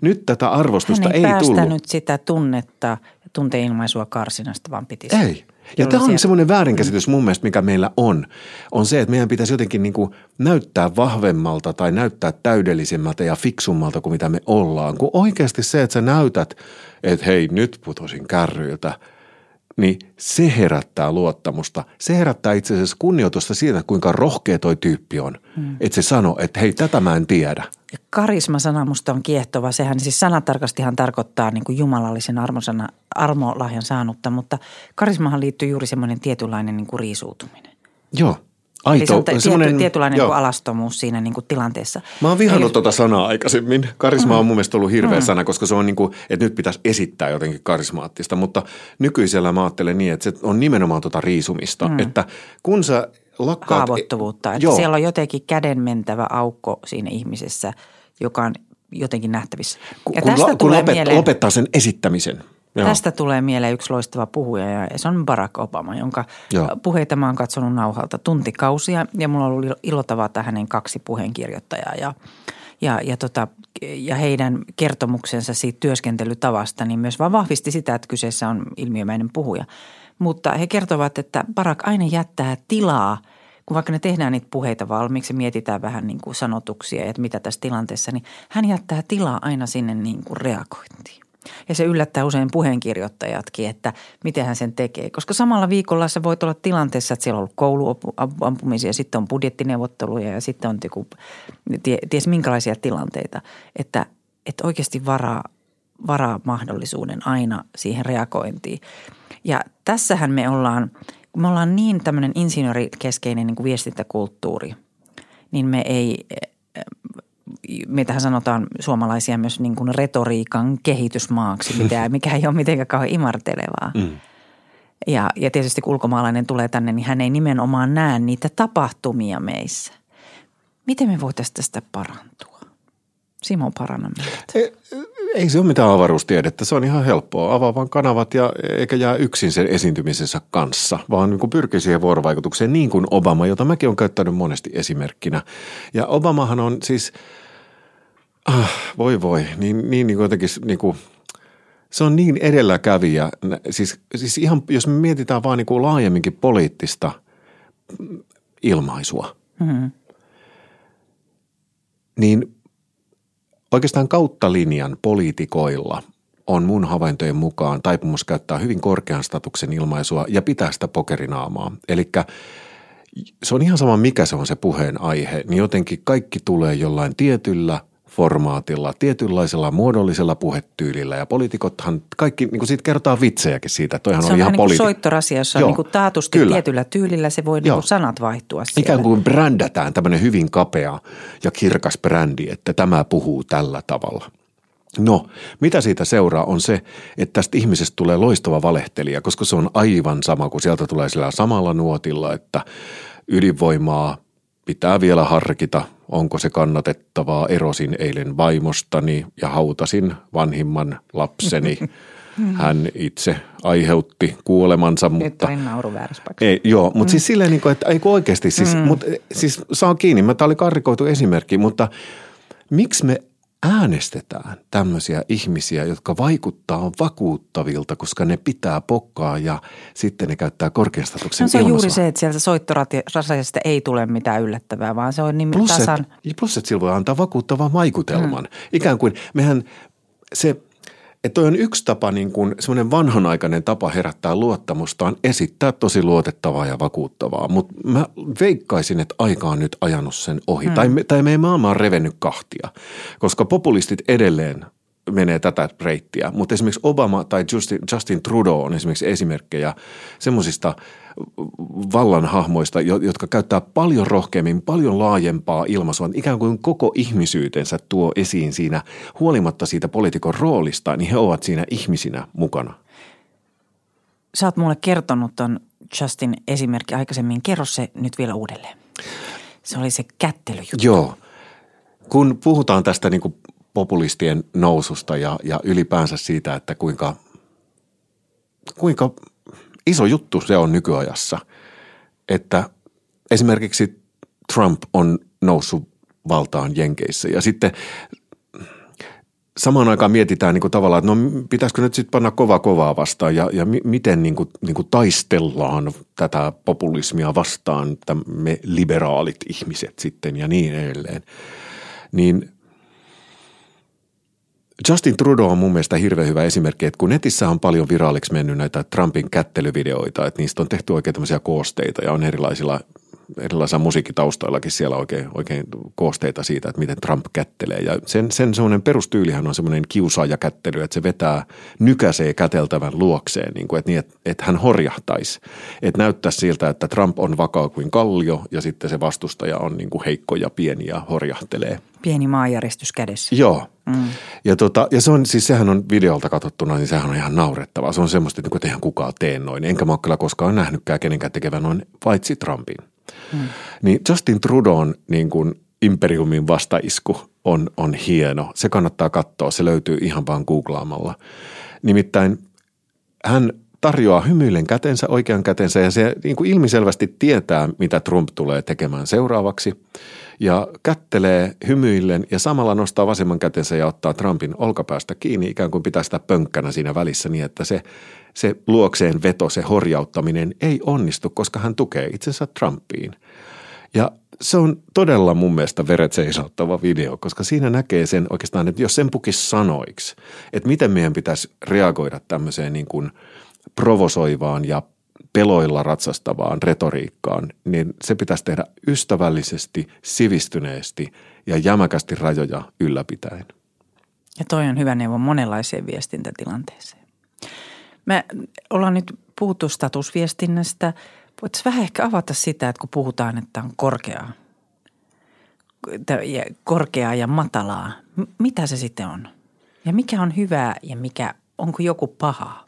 Nyt tätä arvostusta Hän ei, ei tullut. sitä tunnetta tunteilmaisua karsinasta, vaan piti Ei. Ja tämä on semmoinen väärinkäsitys mun mielestä, mikä meillä on, on se, että meidän pitäisi jotenkin niin kuin näyttää vahvemmalta tai näyttää täydellisemmältä ja fiksummalta kuin mitä me ollaan. Kun oikeasti se, että sä näytät, että hei nyt putosin kärryiltä – niin se herättää luottamusta. Se herättää itse asiassa kunnioitusta siitä, kuinka rohkea toi tyyppi on. Hmm. Että se sanoo, että hei, tätä mä en tiedä. Ja karisma-sana musta on kiehtova. Sehän siis sanatarkastihan tarkoittaa niin kuin jumalallisen armosana, armolahjan saanutta, mutta karismahan liittyy juuri semmoinen tietynlainen niin kuin riisuutuminen. Joo, Aito, Eli se on tiety, tietynlainen niin alastomuus siinä niin kuin tilanteessa. Mä oon vihannut Eli... tuota sanaa aikaisemmin. Karisma mm. on mun mielestä ollut hirveä mm. sana, koska se on niin kuin, että nyt pitäisi esittää jotenkin karismaattista. Mutta nykyisellä mä ajattelen niin, että se on nimenomaan tuota riisumista. Mm. Että kun sä lakkaat... Haavoittuvuutta. Että siellä on jotenkin kädenmentävä aukko siinä ihmisessä, joka on jotenkin nähtävissä. Ja kun, tästä kun tulee lopet, mieleen, lopettaa sen esittämisen. Joo. Tästä tulee mieleen yksi loistava puhuja ja se on Barack Obama, jonka Joo. puheita mä oon katsonut nauhalta tuntikausia ja mulla on ollut ilo tavata hänen kaksi puheenkirjoittajaa ja, ja, ja, tota, ja heidän kertomuksensa siitä työskentelytavasta niin myös vaan vahvisti sitä, että kyseessä on ilmiömäinen puhuja. Mutta he kertovat, että Barack aina jättää tilaa – kun vaikka ne tehdään niitä puheita valmiiksi ja mietitään vähän niin kuin sanotuksia ja että mitä tässä tilanteessa, niin hän jättää tilaa aina sinne niin kuin reagointiin. Ja se yllättää usein puheenkirjoittajatkin, että miten hän sen tekee. Koska samalla viikolla sä voit olla tilanteessa, että siellä on ollut kouluampumisia, sitten on budjettineuvotteluja ja sitten on joku, ties minkälaisia tilanteita. Että, että oikeasti varaa, varaa mahdollisuuden aina siihen reagointiin. Ja tässähän me ollaan, kun me ollaan niin tämmöinen insinöörikeskeinen niin kuin viestintäkulttuuri, niin me ei meitähän sanotaan suomalaisia myös niin kuin retoriikan kehitysmaaksi, mitä, mikä ei ole mitenkään kauhean imartelevaa. Mm. Ja, ja tietysti kun ulkomaalainen tulee tänne, niin hän ei nimenomaan näe niitä tapahtumia meissä. Miten me voitaisiin tästä parantua? Simo, paranna meitä. Ei, ei se ole mitään avaruustiedettä. Se on ihan helppoa. Avaa vaan kanavat ja eikä jää yksin sen esiintymisensä kanssa, vaan niin pyrkii siihen vuorovaikutukseen niin kuin Obama, jota mäkin olen käyttänyt monesti esimerkkinä. Ja Obamahan on siis – Ah, voi voi, niin, niin, niin jotenkin niin kuin, se on niin edelläkävijä. Siis, siis ihan, jos me mietitään vaan niin kuin laajemminkin poliittista ilmaisua, mm-hmm. niin oikeastaan kautta linjan poliitikoilla on mun havaintojen mukaan taipumus käyttää hyvin korkean statuksen ilmaisua ja pitää sitä pokerinaamaa. Eli se on ihan sama, mikä se on se puheen aihe, niin jotenkin kaikki tulee jollain tietyllä – formaatilla, tietynlaisella muodollisella puhetyylillä ja poliitikothan kaikki, niin kuin siitä kertaa vitsejäkin siitä, että toihan se on ihan politi- niin soittorasia, jossa Joo, on niin taatusti kyllä. tietyllä tyylillä, se voi niin sanat vaihtua siellä. Ikään kuin brändätään tämmöinen hyvin kapea ja kirkas brändi, että tämä puhuu tällä tavalla. No, mitä siitä seuraa on se, että tästä ihmisestä tulee loistava valehtelija, koska se on aivan sama, kun sieltä tulee sillä samalla nuotilla, että ydinvoimaa pitää vielä harkita, onko se kannatettavaa. Erosin eilen vaimostani ja hautasin vanhimman lapseni. Hän itse aiheutti kuolemansa, mutta... Nyt nauru ei, Joo, mutta mm. siis silleen, niin kuin, että ei oikeasti, siis, mm. mutta, siis saa kiinni. Tämä oli karrikoitu esimerkki, mutta miksi me äänestetään tämmöisiä ihmisiä, jotka vaikuttaa vakuuttavilta, koska ne pitää pokkaa ja sitten ne käyttää korkeastatuksen no, se on juuri se, että sieltä soittorasiasta ei tule mitään yllättävää, vaan se on niin plus, tasan. Et, plus, että sillä voi antaa vakuuttavan vaikutelman. Mm. Ikään kuin mehän se – että toi on yksi tapa, niin kuin semmoinen vanhanaikainen tapa herättää luottamusta on esittää tosi luotettavaa ja vakuuttavaa. Mutta mä veikkaisin, että aika on nyt ajanut sen ohi. Mm. Tai, me, tai meidän maailma on revennyt kahtia, koska populistit edelleen menee tätä reittiä. Mutta esimerkiksi Obama tai Justin, Justin Trudeau on esimerkiksi esimerkkejä semmoisista – vallanhahmoista, jotka käyttää paljon rohkeammin, paljon laajempaa ilmaisua, ikään kuin koko ihmisyytensä tuo esiin siinä, huolimatta siitä poliitikon roolista, niin he ovat siinä ihmisinä mukana. Sä oot mulle kertonut ton Justin esimerkki aikaisemmin. Kerro se nyt vielä uudelleen. Se oli se kättelyjuttu. Joo. Kun puhutaan tästä niin kuin populistien noususta ja, ja ylipäänsä siitä, että kuinka, kuinka iso juttu se on nykyajassa, että esimerkiksi Trump on noussut valtaan Jenkeissä. Ja sitten samaan aikaan mietitään niin kuin tavallaan, että no pitäisikö nyt sitten panna kova kovaa vastaan? Ja, ja miten niin kuin, niin kuin taistellaan tätä populismia vastaan me liberaalit ihmiset sitten ja niin edelleen. Niin Justin Trudeau on mun mielestä hirveän hyvä esimerkki, että kun netissä on paljon viraaliksi mennyt näitä Trumpin kättelyvideoita, että niistä on tehty oikein tämmöisiä koosteita ja on erilaisilla erilaisilla musiikkitaustoillakin siellä oikein, oikein koosteita siitä, että miten Trump kättelee. Ja sen, sen semmoinen perustyylihän on semmoinen kiusaajakättely, että se vetää nykäsee käteltävän luokseen, niin kuin, että, niin, että, että hän horjahtaisi. Että näyttää siltä, että Trump on vakaa kuin kallio ja sitten se vastustaja on niin kuin heikko ja pieni ja horjahtelee. Pieni maanjäristys kädessä. Joo. Mm. Ja, tota, ja se on, siis sehän on videolta katsottuna, niin sehän on ihan naurettavaa. Se on semmoista, että eihän kukaan tee noin. Enkä mä ole kyllä koskaan nähnytkään kenenkään tekevän noin, paitsi Trumpin. Mm. Niin Justin Trudeau'n niin kuin imperiumin vastaisku on, on hieno. Se kannattaa katsoa. Se löytyy ihan vaan googlaamalla. Nimittäin hän tarjoaa hymyillen kätensä, oikean kätensä ja se niin kuin ilmiselvästi tietää, mitä Trump tulee tekemään seuraavaksi. Ja kättelee hymyillen ja samalla nostaa vasemman kätensä ja ottaa Trumpin olkapäästä kiinni, ikään kuin pitää sitä pönkkänä siinä välissä niin, että se, se luokseen veto, se horjauttaminen ei onnistu, koska hän tukee itsensä Trumpiin. Ja se on todella mun mielestä veret seisauttava video, koska siinä näkee sen oikeastaan, että jos sen pukisi sanoiksi, että miten meidän pitäisi reagoida tämmöiseen niin kuin – provosoivaan ja peloilla ratsastavaan retoriikkaan, niin se pitäisi tehdä ystävällisesti, sivistyneesti ja jämäkästi rajoja ylläpitäen. Ja toi on hyvä neuvo monenlaiseen viestintätilanteeseen. Me ollaan nyt puhuttu statusviestinnästä. Voitaisiin vähän ehkä avata sitä, että kun puhutaan, että on korkeaa, korkeaa ja matalaa, mitä se sitten on? Ja mikä on hyvää ja mikä, onko joku pahaa?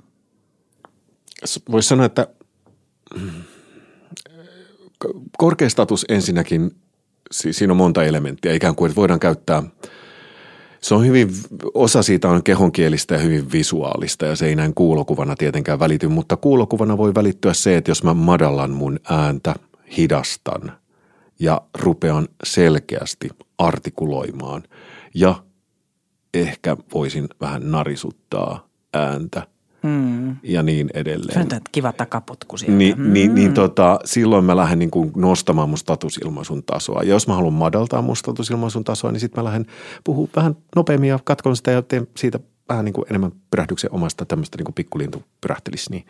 voisi sanoa, että korkea status ensinnäkin, siinä on monta elementtiä, ikään kuin että voidaan käyttää – se on hyvin, osa siitä on kehonkielistä ja hyvin visuaalista ja se ei näin kuulokuvana tietenkään välity, mutta kuulokuvana voi välittyä se, että jos mä madallan mun ääntä, hidastan ja rupean selkeästi artikuloimaan ja ehkä voisin vähän narisuttaa ääntä – mm. ja niin edelleen. Se on kiva takapotku sieltä. Ni, mm. niin, niin tota, silloin mä lähden niin kuin nostamaan mun statusilmaisun tasoa. Ja jos mä haluan madaltaa mun statusilmaisun tasoa, niin sitten mä lähden puhua vähän nopeammin ja katkon sitä ja teen siitä vähän niin kuin enemmän pyrähdyksen omasta tämmöistä niin kuin pikkulintu pyrähtelisi, niin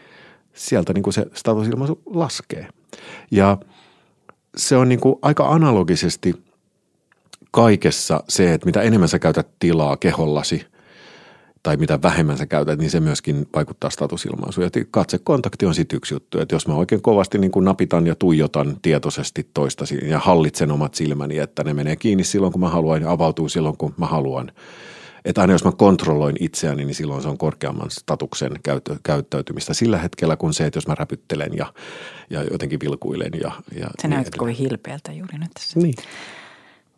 sieltä niin kuin se statusilmaisu laskee. Ja se on niin kuin aika analogisesti kaikessa se, että mitä enemmän sä käytät tilaa kehollasi – tai mitä vähemmän sä käytät, niin se myöskin vaikuttaa statusilmaisuun. Ja katsekontakti on sitten yksi juttu, että jos mä oikein kovasti niin kuin napitan ja tuijotan tietoisesti toista ja hallitsen omat silmäni, että ne menee kiinni silloin kun mä haluan ja avautuu silloin kun mä haluan. Että aina jos mä kontrolloin itseäni, niin silloin se on korkeamman statuksen käyttäytymistä sillä hetkellä kuin se, että jos mä räpyttelen ja, ja jotenkin vilkuilen. Ja, ja se niin näyttää kovin hilpeältä juuri nyt tässä. Niin.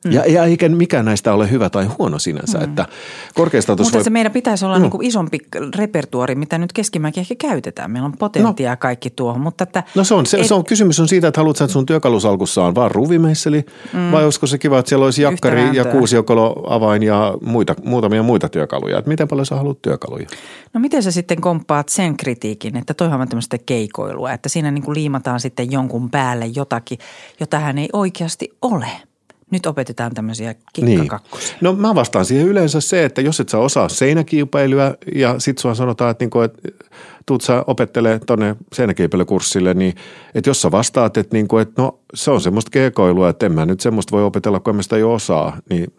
Mm. Ja, ja eikä mikään näistä ole hyvä tai huono sinänsä, mm. että korkeistatus Mutta voi... se meidän pitäisi olla mm. niin kuin isompi repertuari, mitä nyt keskimmäkin ehkä käytetään. Meillä on potentiaa no. kaikki tuohon, mutta että... No se on, se, et... se on, kysymys on siitä, että haluatko että sun työkalusalkussa on vaan ruvimeisseli mm. vai olisiko se kiva, että siellä olisi jakkari ja kuusiokolo avain ja muita, muutamia muita työkaluja. Että miten paljon sä haluat työkaluja? No miten sä sitten komppaat sen kritiikin, että toihan on tämmöistä keikoilua, että siinä niin kuin liimataan sitten jonkun päälle jotakin, jota hän ei oikeasti ole – nyt opetetaan tämmöisiä kikkakakkosia. Niin. No mä vastaan siihen yleensä se, että jos et sä osaa seinäkiipeilyä ja sit sua sanotaan, että, niinku, että tuut sä opettelee tonne seinäkiipeilykurssille, niin että jos sä vastaat, että, niinku, että no se on semmoista keikoilua, että en mä nyt semmoista voi opetella, kun mä sitä jo osaa, niin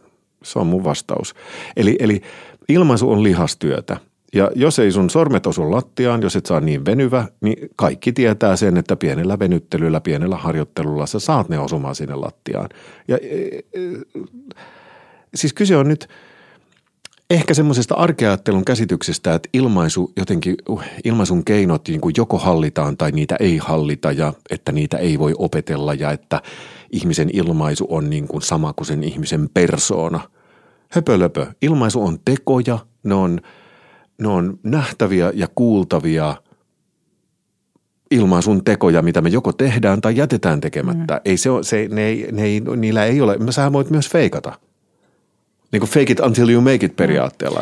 se on mun vastaus. Eli, eli ilmaisu on lihastyötä – ja jos ei sun sormet osu lattiaan, jos et saa niin venyvä, niin kaikki tietää sen, että pienellä venyttelyllä, pienellä harjoittelulla sä saat ne osumaan sinne lattiaan. Ja, e, e, siis kyse on nyt ehkä semmoisesta arkeajattelun käsityksestä, että ilmaisu jotenkin, uh, ilmaisun keinot niin kuin joko hallitaan tai niitä ei hallita ja että niitä ei voi opetella ja että ihmisen ilmaisu on niin kuin sama kuin sen ihmisen persoona. Höpölöpö. Ilmaisu on tekoja, ne on – ne on nähtäviä ja kuultavia ilmaisun tekoja, mitä me joko tehdään tai jätetään tekemättä. Mm. Ei se, ole, se ne, ei, ne ei, niillä ei ole, sä voit myös feikata. Niin kuin fake it until you make it periaatteella.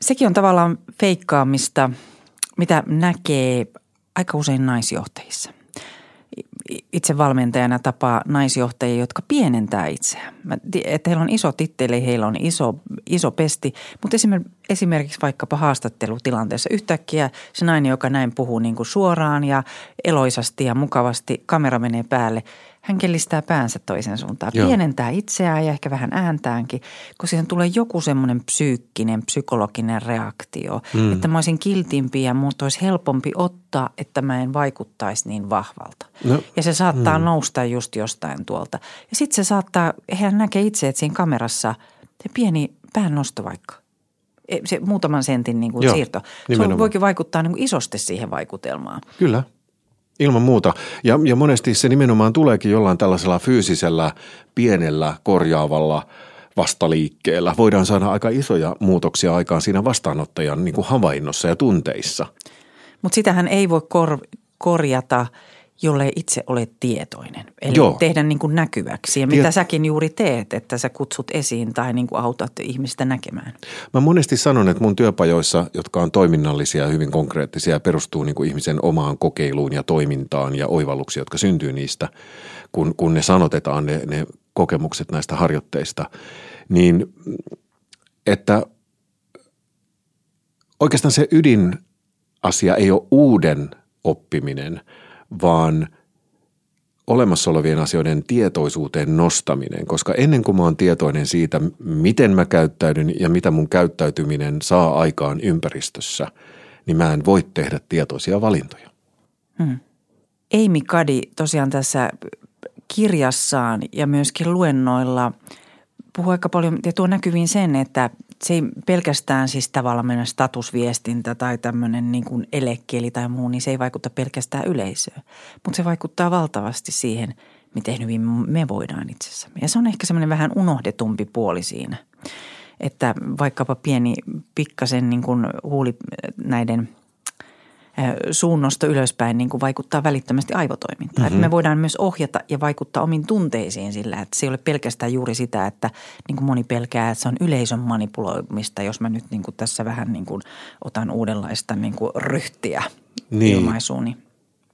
Sekin on tavallaan feikkaamista, mitä näkee aika usein naisjohtajissa itse valmentajana tapaa naisjohtajia, jotka pienentää itseään. Että heillä on iso titteli, heillä on iso, iso pesti, mutta esimerkiksi vaikkapa haastattelutilanteessa yhtäkkiä se nainen, joka näin puhuu niin kuin suoraan ja eloisasti ja mukavasti, kamera menee päälle. Hän kellistää päänsä toisen suuntaan. Joo. Pienentää itseään ja ehkä vähän ääntäänkin, kun siihen tulee joku semmoinen psyykkinen, psykologinen reaktio. Mm. Että mä olisin kiltimpi ja muut olisi helpompi ottaa, että mä en vaikuttaisi niin vahvalta. No, ja se saattaa mm. nousta just jostain tuolta. Ja sitten se saattaa, hän näkee itse, että siinä kamerassa se pieni pään nosto vaikka – E, se muutaman sentin niin kuin Joo, siirto. nimenomaan. Se voikin vaikuttaa niin kuin isosti siihen vaikutelmaan. Kyllä, ilman muuta. Ja, ja monesti se nimenomaan tuleekin jollain tällaisella fyysisellä, pienellä, korjaavalla vastaliikkeellä. Voidaan saada aika isoja muutoksia aikaan siinä vastaanottajan niin kuin havainnossa ja tunteissa. Mutta sitähän ei voi kor- korjata – jolle itse olet tietoinen. Eli Joo. tehdä niin kuin näkyväksi. Ja Tiet- mitä säkin juuri teet, että sä kutsut esiin tai niin kuin autat ihmistä näkemään. Mä monesti sanon, että mun työpajoissa, jotka on toiminnallisia ja hyvin konkreettisia perustuu niin kuin ihmisen omaan kokeiluun ja toimintaan ja oivalluksiin, jotka syntyy niistä, kun, kun ne sanotetaan ne, ne kokemukset näistä harjoitteista, niin että oikeastaan se ydinasia ei ole uuden oppiminen, vaan olemassa olevien asioiden tietoisuuteen nostaminen, koska ennen kuin mä oon tietoinen siitä, miten mä käyttäydyn ja mitä mun käyttäytyminen saa aikaan ympäristössä, niin mä en voi tehdä tietoisia valintoja. Amy Kadi tosiaan tässä kirjassaan ja myöskin luennoilla puhuu aika paljon ja tuo näkyviin sen, että se ei pelkästään siis tavallaan meidän statusviestintä tai tämmöinen niin kuin elekieli tai muu, niin se ei vaikuta pelkästään yleisöön. Mutta se vaikuttaa valtavasti siihen, miten hyvin me voidaan itsessämme. Ja se on ehkä semmoinen vähän unohdetumpi puoli siinä, että vaikkapa pieni pikkasen niin kuin huuli näiden – suunnosta ylöspäin niin kuin vaikuttaa välittömästi aivotoimintaan. Mm-hmm. Että me voidaan myös ohjata ja vaikuttaa omiin tunteisiin sillä, että se ei ole pelkästään juuri sitä, että niin kuin moni pelkää, että se on yleisön manipuloimista, jos mä nyt niin kuin tässä vähän niin kuin otan uudenlaista niin kuin ryhtiä Niin. ilmaisuun. Niin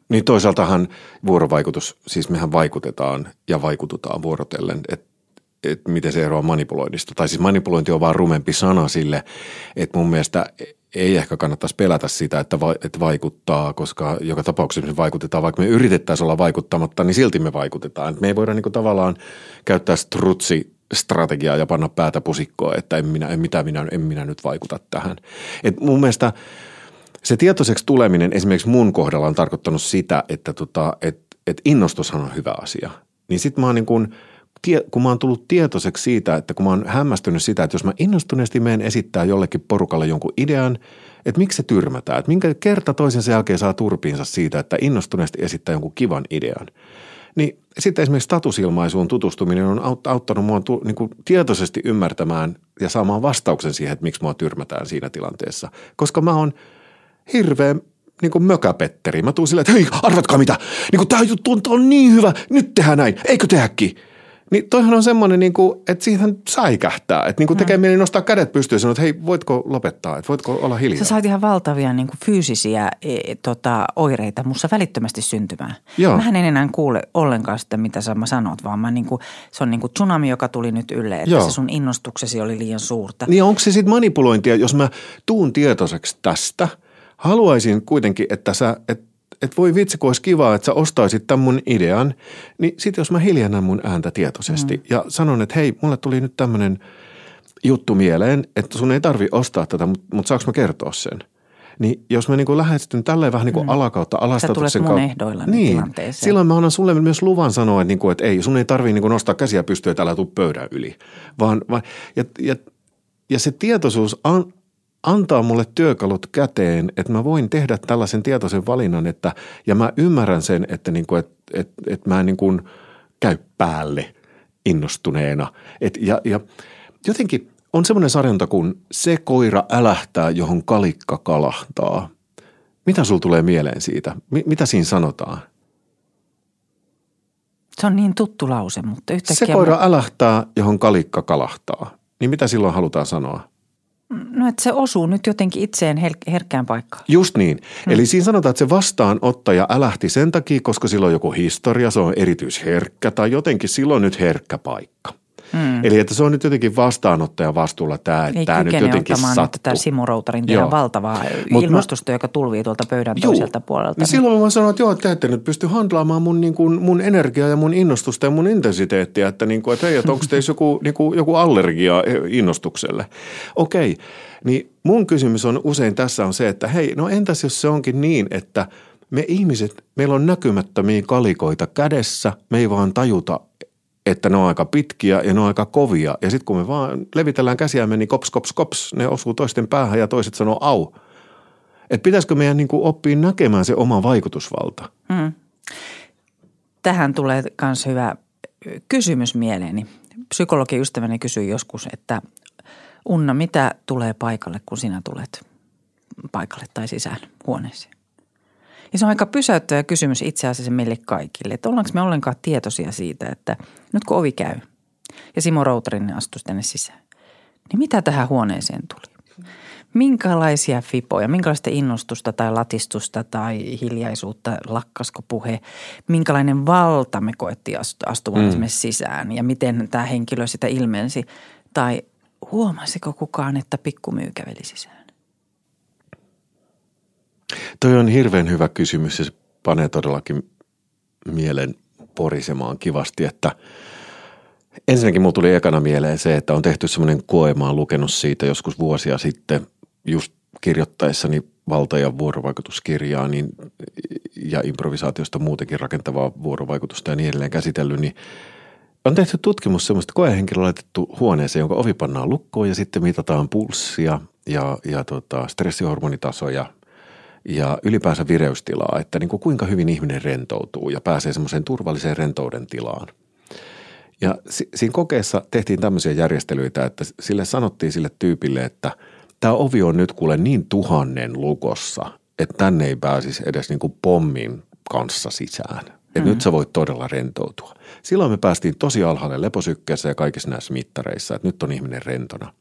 Niin toisaaltahan vuorovaikutus, siis mehän vaikutetaan ja vaikututaan vuorotellen, että et miten se eroaa manipuloinnista. Tai siis manipulointi on vaan rumempi sana sille, että mun mielestä ei ehkä kannattaisi pelätä sitä, että, va, että vaikuttaa, koska joka tapauksessa me vaikutetaan, vaikka me yritettäisiin olla vaikuttamatta, niin silti me vaikutetaan. Et me ei voida niinku tavallaan käyttää strutsi strategiaa ja panna päätä pusikkoon, että en minä, en, mitä minä, en minä nyt vaikuta tähän. Et mun mielestä se tietoiseksi tuleminen esimerkiksi mun kohdalla on tarkoittanut sitä, että tota, et, et innostushan on hyvä asia. Niin sit mä oon niin kun, tie, kun mä oon tullut tietoiseksi siitä, että kun mä oon hämmästynyt sitä, että jos mä innostuneesti menen esittää jollekin porukalle jonkun idean, että miksi se tyrmätään, että minkä kerta toisensa jälkeen saa turpiinsa siitä, että innostuneesti esittää jonkun kivan idean. Niin sitten esimerkiksi statusilmaisuun tutustuminen on aut- auttanut mua tu, niin kuin tietoisesti ymmärtämään ja saamaan vastauksen siihen, että miksi mua tyrmätään siinä tilanteessa. Koska mä oon hirveän niin kuin mökäpetteri. Mä tuun silleen, että hei, arvatkaa mitä, niin kuin tämä juttu on, niin hyvä, nyt tehdään näin, eikö tehdäkin? Niin toihan on semmoinen, niin kuin, että siihen säikähtää, että niin kuin tekee mieli nostaa kädet pystyyn ja sanoa, että hei, voitko lopettaa, että voitko olla hiljaa? Sä sait ihan valtavia niin kuin fyysisiä e, tota, oireita mussa välittömästi syntymään. Joo. Mähän en enää kuule ollenkaan sitä, mitä sä mä sanot, vaan mä niin kuin, se on niin kuin tsunami, joka tuli nyt ylle, että Joo. se sun innostuksesi oli liian suurta. Niin onko se sitten manipulointia, jos mä tuun tietoiseksi tästä, haluaisin kuitenkin, että sä, et, et voi vitsi, kun olisi kiva, että sä ostaisit tämän mun idean, niin sitten jos mä hiljennän mun ääntä tietoisesti mm. ja sanon, että hei, mulle tuli nyt tämmöinen juttu mieleen, että sun ei tarvi ostaa tätä, mutta mut saanko mä kertoa sen? Niin jos mä niin lähestyn tälleen vähän niin kuin mm. alakautta, alastatuksen kautta. ehdoillani niin, tilanteeseen. silloin mä annan sulle myös luvan sanoa, että, niin kuin, että ei, sun ei tarvii niin kuin nostaa käsiä pystyä, että älä tuu pöydän yli. Vaan, vaan ja, ja, ja se tietoisuus an, antaa mulle työkalut käteen, että mä voin tehdä tällaisen tietoisen valinnan, että, ja mä ymmärrän sen, että, niin kuin, että, että, että mä en niin kuin käy päälle innostuneena. Et, ja, ja jotenkin on semmoinen sarjonta kuin Se koira älähtää, johon kalikka kalahtaa. Mitä sul tulee mieleen siitä? Mi- mitä siinä sanotaan? Se on niin tuttu lause, mutta yhtäkkiä... Se koira älähtää, johon kalikka kalahtaa. Niin mitä silloin halutaan sanoa? No, että se osuu nyt jotenkin itseen her- herkkään paikkaan. Just niin. Hmm. Eli siinä sanotaan, että se vastaanottaja älähti sen takia, koska sillä on joku historia, se on erityisherkkä tai jotenkin silloin nyt herkkä paikka. Mm. Eli että se on nyt jotenkin vastaanottaja vastuulla tämä, että Ei tämä nyt jotenkin sattuu. tätä Simo Routarin tehdä Joo. valtavaa Mut ilmastusta, joka tulvii tuolta pöydän Juu. toiselta puolelta. Niin silloin mä sanoin, että joo, te ette nyt pysty handlaamaan mun, niin kuin, mun energiaa ja mun innostusta ja mun intensiteettiä, että, niin kuin, että hei, että onko teissä joku, niin kuin, joku allergia innostukselle. Okei, niin mun kysymys on usein tässä on se, että hei, no entäs jos se onkin niin, että me ihmiset, meillä on näkymättömiä kalikoita kädessä, me ei vaan tajuta, että ne on aika pitkiä ja ne on aika kovia. Ja sitten kun me vaan levitellään käsiämme, niin kops, kops, kops, ne osuu toisten päähän ja toiset sanoo au. Että pitäisikö meidän niin oppia näkemään se oma vaikutusvalta? Tähän tulee myös hyvä kysymys mieleeni. Psykologi ystäväni kysyi joskus, että Unna, mitä tulee paikalle, kun sinä tulet paikalle tai sisään huoneeseen? Ja se on aika pysäyttävä kysymys itse asiassa meille kaikille, että ollaanko me ollenkaan tietoisia siitä, että nyt kun ovi käy ja Simo Routarinen astui tänne sisään, niin mitä tähän huoneeseen tuli? Minkälaisia fipoja, minkälaista innostusta tai latistusta tai hiljaisuutta, lakkasko puhe, minkälainen valta me koettiin astu- astuvan mm. esimerkiksi sisään ja miten tämä henkilö sitä ilmensi. Tai huomasiko kukaan, että pikkumyy käveli sisään? Toi on hirveän hyvä kysymys ja se panee todellakin mielen porisemaan kivasti, että ensinnäkin mulla tuli ekana mieleen se, että on tehty semmoinen koe, mä oon lukenut siitä joskus vuosia sitten just kirjoittaessani valta- ja vuorovaikutuskirjaa niin, ja improvisaatiosta muutenkin rakentavaa vuorovaikutusta ja niin edelleen käsitellyt, niin on tehty tutkimus semmoista koehenkilö laitettu huoneeseen, jonka ovi pannaan lukkoon ja sitten mitataan pulssia ja, ja tota, stressihormonitasoja ja ylipäänsä vireystilaa, että niin kuin kuinka hyvin ihminen rentoutuu ja pääsee semmoiseen turvalliseen rentouden tilaan. Ja si- siinä kokeessa tehtiin tämmöisiä järjestelyitä, että sille sanottiin sille tyypille, että tämä ovi on nyt kuule niin tuhannen lukossa, että tänne ei pääsisi edes niin kuin pommin kanssa sisään. Että mm. nyt sä voit todella rentoutua. Silloin me päästiin tosi alhaalle leposykkeessä ja kaikissa näissä mittareissa, että nyt on ihminen rentona.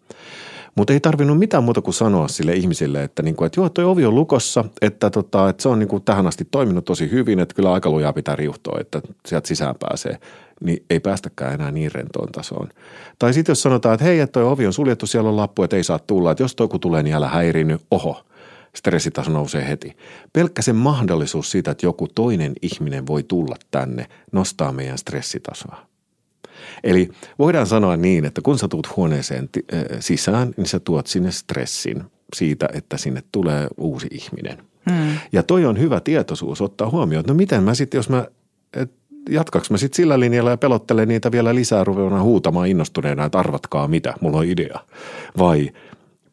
Mutta ei tarvinnut mitään muuta kuin sanoa sille ihmisille, että, niinku, että joo, toi ovi on lukossa, että, tota, että se on niinku tähän asti toiminut tosi hyvin, että kyllä aika lujaa pitää riuhtoa, että sieltä sisään pääsee. Niin ei päästäkään enää niin rentoon tasoon. Tai sitten jos sanotaan, että hei, että toi ovi on suljettu, siellä on lappu, että ei saa tulla, että jos toi kun tulee, niin älä häirinyt, oho, stressitaso nousee heti. Pelkkä se mahdollisuus siitä, että joku toinen ihminen voi tulla tänne, nostaa meidän stressitasoa. Eli voidaan sanoa niin, että kun sä tuut huoneeseen äh, sisään, niin sä tuot sinne stressin siitä, että sinne tulee uusi ihminen. Hmm. Ja toi on hyvä tietoisuus ottaa huomioon, että no miten mä sitten, jos mä, jatkaks mä sitten sillä linjalla ja pelottelen niitä vielä lisää ruveena huutamaan innostuneena, että arvatkaa mitä, mulla on idea. Vai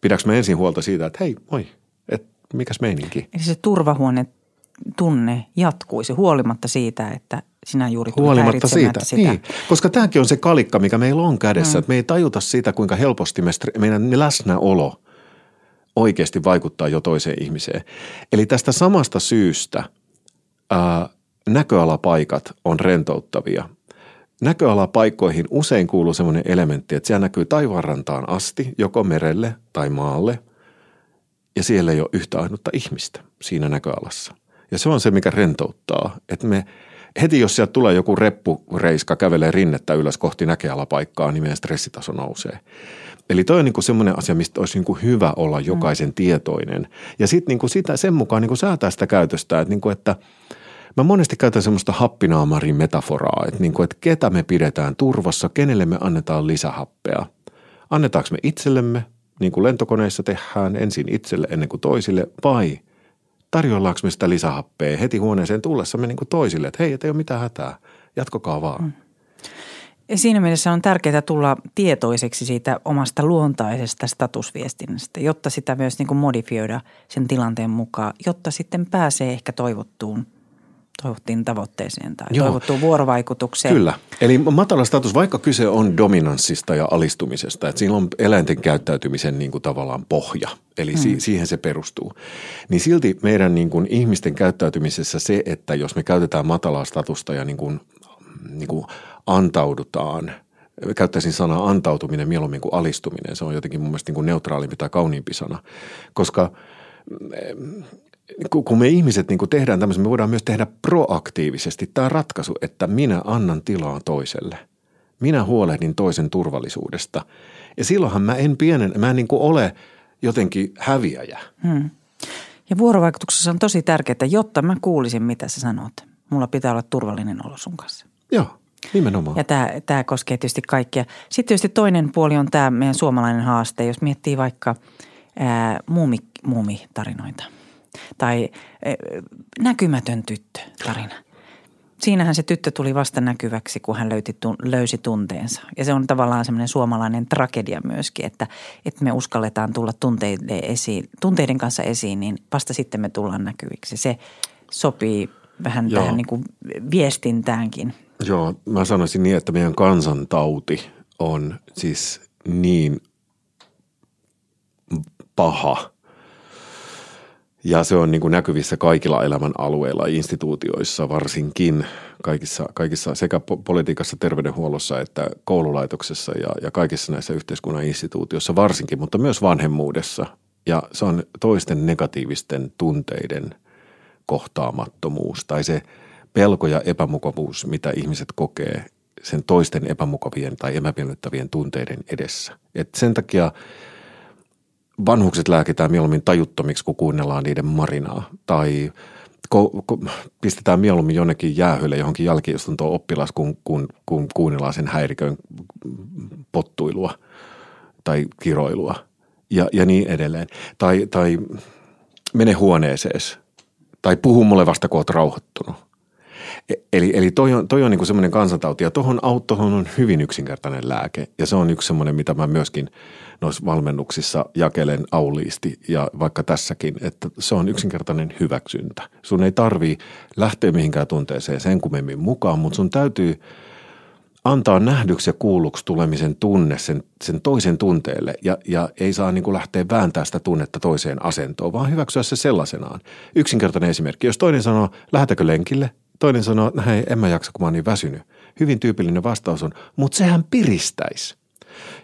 pidäks mä ensin huolta siitä, että hei, moi, että mikäs meininki? Eli se turvahuone tunne jatkuisi huolimatta siitä, että sinä juuri Huolimatta siitä, sitä. niin. Koska tämäkin on se kalikka, mikä meillä on kädessä, mm. että me ei tajuta sitä, kuinka helposti me, stre- meidän läsnäolo oikeasti vaikuttaa jo toiseen ihmiseen. Eli tästä samasta syystä ää, näköalapaikat on rentouttavia. Näköalapaikkoihin usein kuuluu sellainen elementti, että siellä näkyy taivaanrantaan asti, joko merelle tai maalle, ja siellä ei ole yhtä ainutta ihmistä siinä näköalassa. Ja se on se, mikä rentouttaa, että me heti jos sieltä tulee joku reppureiska kävelee rinnettä ylös kohti näköalapaikkaa, niin meidän stressitaso nousee. Eli toi on niin semmoinen asia, mistä olisi niin hyvä olla jokaisen mm. tietoinen. Ja sitten niin sitä sen mukaan niin säätää sitä käytöstä, että, niin kuin, että mä monesti käytän semmoista happinaamarin metaforaa, että, niin kuin, että ketä me pidetään turvassa, kenelle me annetaan lisähappea. Annetaanko me itsellemme, niin kuin lentokoneissa tehdään, ensin itselle ennen kuin toisille, vai tarjollaanko me sitä lisähappea heti huoneeseen tullessamme niin kuin toisille, että hei, et ei ole mitään hätää, jatkokaa vaan. Mm. Siinä mielessä on tärkeää tulla tietoiseksi siitä omasta luontaisesta statusviestinnästä, jotta sitä myös niin kuin modifioida sen tilanteen mukaan, jotta sitten pääsee ehkä toivottuun toivottiin tavoitteeseen tai Joo. toivottuun vuorovaikutukseen. Kyllä. Eli matala status, vaikka kyse on dominanssista ja alistumisesta, että siinä on eläinten käyttäytymisen niin kuin tavallaan pohja, eli hmm. siihen se perustuu, niin silti meidän niin kuin ihmisten käyttäytymisessä se, että jos me käytetään matalaa statusta ja niin kuin, niin kuin antaudutaan, käyttäisin sanaa antautuminen mieluummin kuin alistuminen, se on jotenkin mun mielestä niin kuin neutraalimpi tai kauniimpi sana, koska kun me ihmiset niin tehdään tämmöisen, me voidaan myös tehdä proaktiivisesti tämä ratkaisu, että minä annan tilaa toiselle. Minä huolehdin toisen turvallisuudesta. Ja silloinhan mä en pienen, mä en niin ole jotenkin häviäjä. Hmm. Ja vuorovaikutuksessa on tosi tärkeää, että jotta mä kuulisin, mitä sä sanot, mulla pitää olla turvallinen olo sun kanssa. Joo, nimenomaan. Ja tämä, tämä koskee tietysti kaikkia. Sitten tietysti toinen puoli on tämä meidän suomalainen haaste, jos miettii vaikka ää, muumi, muumitarinoita tai ää, näkymätön tyttö tarina – siinähän se tyttö tuli vasta näkyväksi, kun hän löyti, löysi tunteensa. Ja se on tavallaan semmoinen suomalainen tragedia myöskin, että, että me uskalletaan tulla tunteiden, esiin, tunteiden kanssa esiin, niin vasta sitten me tullaan näkyviksi. Se sopii vähän Joo. tähän niin kuin viestintäänkin. Joo, mä sanoisin niin, että meidän kansantauti on siis niin paha – ja se on niin kuin näkyvissä kaikilla elämän alueilla, instituutioissa varsinkin, kaikissa, kaikissa sekä politiikassa, terveydenhuollossa että koululaitoksessa ja, ja kaikissa näissä yhteiskunnan instituutioissa varsinkin, mutta myös vanhemmuudessa. Ja se on toisten negatiivisten tunteiden kohtaamattomuus tai se pelko ja epämukavuus, mitä ihmiset kokee sen toisten epämukavien tai epämiellyttävien tunteiden edessä. Et sen takia – vanhukset lääkitään mieluummin tajuttomiksi, kun kuunnellaan niiden marinaa. Tai ko, ko, pistetään mieluummin jonnekin jäähylle johonkin jälkiistuntoon oppilas, kun, kun, kun kuunnellaan sen häirikön pottuilua tai kiroilua ja, ja niin edelleen. Tai, tai mene huoneeseesi tai puhu mulle vasta, kun oot rauhoittunut. E, eli, eli toi on, toi on niin semmoinen kansantauti ja tuohon, tuohon on hyvin yksinkertainen lääke ja se on yksi semmoinen, mitä mä myöskin – noissa valmennuksissa jakelen auliisti ja vaikka tässäkin, että se on yksinkertainen hyväksyntä. Sun ei tarvii lähteä mihinkään tunteeseen sen kummemmin mukaan, mutta sun täytyy antaa nähdyksi ja kuulluksi tulemisen tunne sen, sen toisen tunteelle ja, ja ei saa niin kuin lähteä vääntää sitä tunnetta toiseen asentoon, vaan hyväksyä se sellaisenaan. Yksinkertainen esimerkki. Jos toinen sanoo, lähetäkö lenkille? Toinen sanoo, hei, en mä jaksa, kun mä oon niin väsynyt. Hyvin tyypillinen vastaus on, mutta sehän piristäisi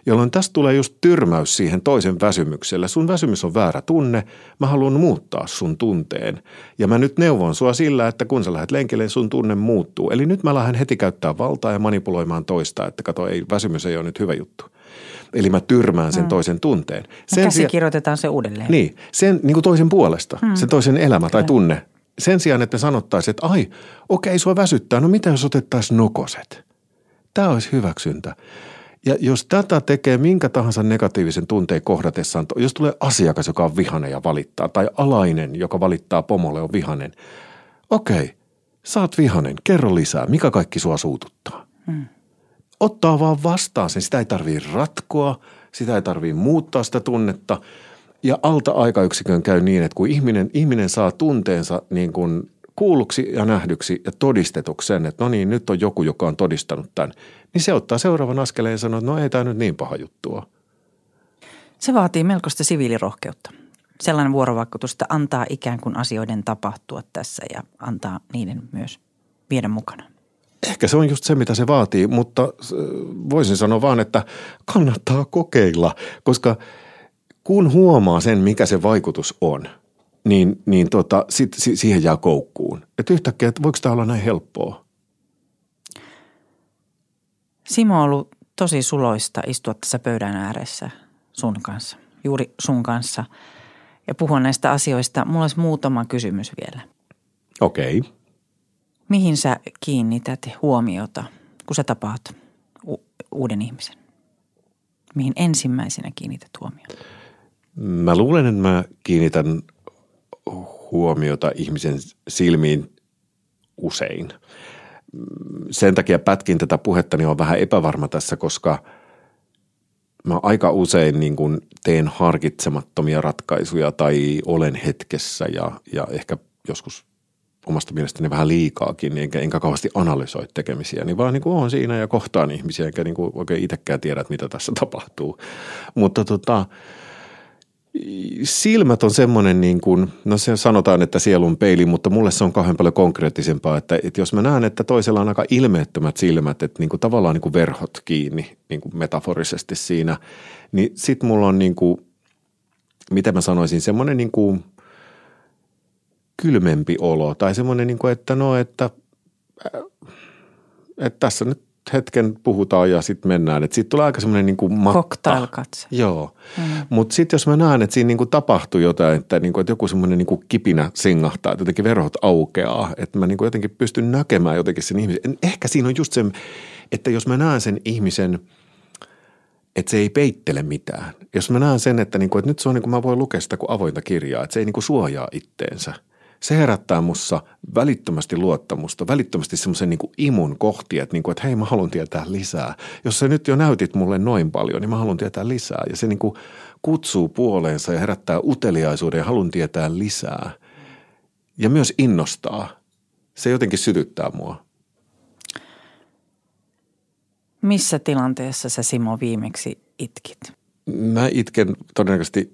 jolloin tästä tulee just tyrmäys siihen toisen väsymykselle. Sun väsymys on väärä tunne, mä haluan muuttaa sun tunteen. Ja mä nyt neuvon sua sillä, että kun sä lähdet lenkille, sun tunne muuttuu. Eli nyt mä lähden heti käyttää valtaa ja manipuloimaan toista, että kato, ei, väsymys ei ole nyt hyvä juttu. Eli mä tyrmään sen mm. toisen tunteen. Sen käsikirjoitetaan se uudelleen. Niin, sen niin kuin toisen puolesta, mm. sen toisen elämä tai tunne. Sen sijaan, että me sanottaisiin, että ai, okei, sua väsyttää, no mitä jos otettaisiin nokoset? Tämä olisi hyväksyntä. Ja jos tätä tekee minkä tahansa negatiivisen tunteen kohdatessaan, jos tulee asiakas, joka on vihanen ja valittaa, tai alainen, joka valittaa pomolle, on vihanen. Okei, sä oot vihanen, kerro lisää, mikä kaikki sua suututtaa. Hmm. Ottaa vaan vastaan sen, sitä ei tarvii ratkoa, sitä ei tarvii muuttaa sitä tunnetta. Ja alta aikayksikön käy niin, että kun ihminen, ihminen saa tunteensa niin kuin kuulluksi ja nähdyksi ja todistetuksi sen, että no niin, nyt on joku, joka on todistanut tämän – niin se ottaa seuraavan askeleen ja sanoo, että no ei tämä nyt niin paha juttua. Se vaatii melkoista siviilirohkeutta. Sellainen vuorovaikutus, että antaa ikään kuin asioiden tapahtua tässä ja antaa niiden myös viedä mukana. Ehkä se on just se, mitä se vaatii, mutta voisin sanoa vaan, että kannattaa kokeilla, koska kun huomaa sen, mikä se vaikutus on, niin, niin tota, sit, si, siihen jää koukkuun. Että yhtäkkiä, että voiko tämä olla näin helppoa? Simo on ollut tosi suloista istua tässä pöydän ääressä sun kanssa, juuri sun kanssa ja puhua näistä asioista. Mulla olisi muutama kysymys vielä. Okei. Okay. Mihin sä kiinnität huomiota, kun sä tapaat u- uuden ihmisen? Mihin ensimmäisenä kiinnität huomiota? Mä luulen, että mä kiinnitän huomiota ihmisen silmiin usein – sen takia pätkin tätä puhetta, niin on vähän epävarma tässä, koska mä aika usein niin kuin teen harkitsemattomia ratkaisuja tai olen hetkessä ja, ja ehkä joskus omasta mielestäni vähän liikaakin, niin enkä, enkä kauheasti analysoi tekemisiä, niin vaan niin kuin on siinä ja kohtaan ihmisiä, enkä niin kuin oikein itsekään tiedä, mitä tässä tapahtuu. Mutta tota, silmät on semmoinen niin kuin, no se sanotaan, että sielun peili, mutta mulle se on kauhean paljon konkreettisempaa, että, että jos mä näen, että toisella on aika ilmeettömät silmät, että niin kuin tavallaan niin kuin verhot kiinni niin kuin metaforisesti siinä, niin sit mulla on niin kuin, mitä mä sanoisin, semmoinen niin kuin kylmempi olo tai semmoinen niin kuin, että no, että, että tässä nyt hetken puhutaan ja sitten mennään. Että siitä tulee aika semmoinen niin kuin matta. Cocktail-katse. Joo. Mm. Mutta sitten jos mä näen, että siinä niin kuin tapahtuu jotain, että, niin kuin, että joku semmoinen niin kuin kipinä singahtaa, että jotenkin verhot aukeaa, että mä niin kuin jotenkin pystyn näkemään jotenkin sen ihmisen. Ehkä siinä on just se, että jos mä näen sen ihmisen – että se ei peittele mitään. Jos mä näen sen, että, niinku, että nyt se on niin kuin mä voin lukea sitä kuin avointa kirjaa, että se ei niin kuin suojaa itteensä. Se herättää mussa välittömästi luottamusta, välittömästi semmoisen niin imun kohti, että, niin kuin, että hei mä haluan tietää lisää. Jos sä nyt jo näytit mulle noin paljon, niin mä haluan tietää lisää. Ja se niin kuin kutsuu puoleensa ja herättää uteliaisuuden ja haluan tietää lisää. Ja myös innostaa. Se jotenkin sytyttää mua. Missä tilanteessa sä Simo viimeksi itkit? Mä itken todennäköisesti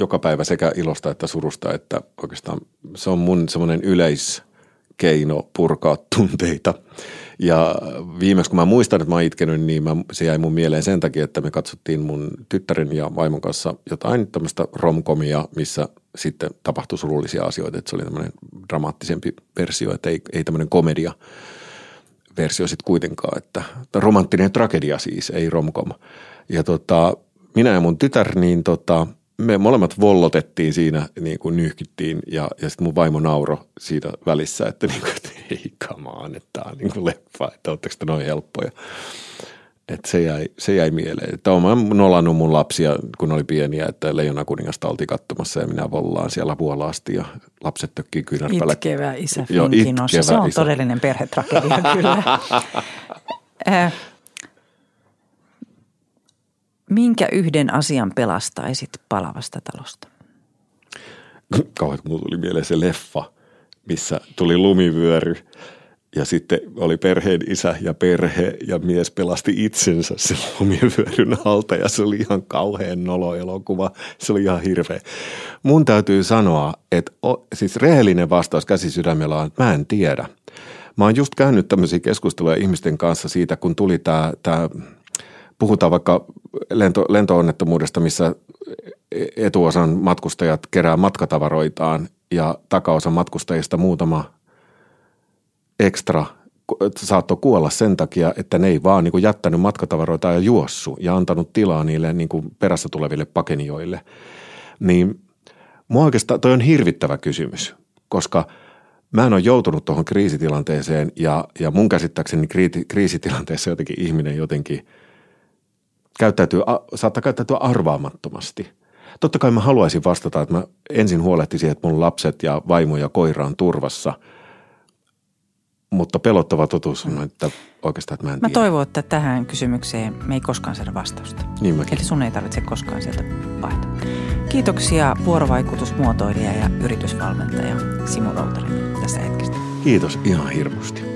joka päivä sekä ilosta että surusta, että oikeastaan se on mun semmoinen yleiskeino purkaa tunteita. Ja viimeksi kun mä muistan, että mä oon itkenyt, niin mä, se jäi mun mieleen sen takia, että me katsottiin mun tyttären ja vaimon kanssa jotain tämmöistä romkomia, missä sitten tapahtui surullisia asioita. Että se oli tämmöinen dramaattisempi versio, että ei, ei tämmöinen komedia – versio sitten kuitenkaan, että, että romanttinen tragedia siis, ei romkom. Ja tota, minä ja mun tytär, niin tota, me molemmat vollotettiin siinä, niin kuin nyhkyttiin ja, ja sitten mun vaimo nauro siitä välissä, että, niin kuin, että ei kamaan, että tämä on niin kuin leffa, että oletteko noin helppoja. Et se, jäi, se jäi mieleen. Että olen nolannut mun lapsia, kun oli pieniä, että Leijona kuningasta oltiin katsomassa ja minä vollaan siellä vuolaasti ja lapset tökkii kyynärpällä. Itkevä isä Joo, itkevä Se on isä. todellinen perhetragedia kyllä. minkä yhden asian pelastaisit palavasta talosta? Kauan kun tuli mieleen se leffa, missä tuli lumivyöry – ja sitten oli perheen isä ja perhe ja mies pelasti itsensä sen lumivyöryn alta ja se oli ihan kauhean nolo elokuva. Se oli ihan hirveä. Mun täytyy sanoa, että o, siis rehellinen vastaus käsisydämellä on, että mä en tiedä. Mä oon just käynyt tämmöisiä keskusteluja ihmisten kanssa siitä, kun tuli tämä puhutaan vaikka lento, lentoonnettomuudesta, missä etuosan matkustajat kerää matkatavaroitaan ja takaosa matkustajista muutama ekstra saattoi kuolla sen takia, että ne ei vaan niin kuin jättänyt matkatavaroita ja juossu ja antanut tilaa niille niin kuin perässä tuleville pakenijoille. Niin mua oikeastaan toi on hirvittävä kysymys, koska mä en ole joutunut tuohon kriisitilanteeseen ja, ja mun käsittääkseni kriisitilanteessa jotenkin ihminen jotenkin käyttäytyy, saattaa käyttäytyä arvaamattomasti. Totta kai mä haluaisin vastata, että mä ensin huolehtisin, että mun lapset ja vaimo ja koira on turvassa – mutta pelottava totuus on, että oikeastaan että mä en Mä tiedä. toivon, että tähän kysymykseen me ei koskaan saada vastausta. Niin mäkin. Eli sun ei tarvitse koskaan sieltä vaihtaa. Kiitoksia vuorovaikutusmuotoilija ja yritysvalmentaja Simo Routari tästä hetkestä. Kiitos ihan hirmusti.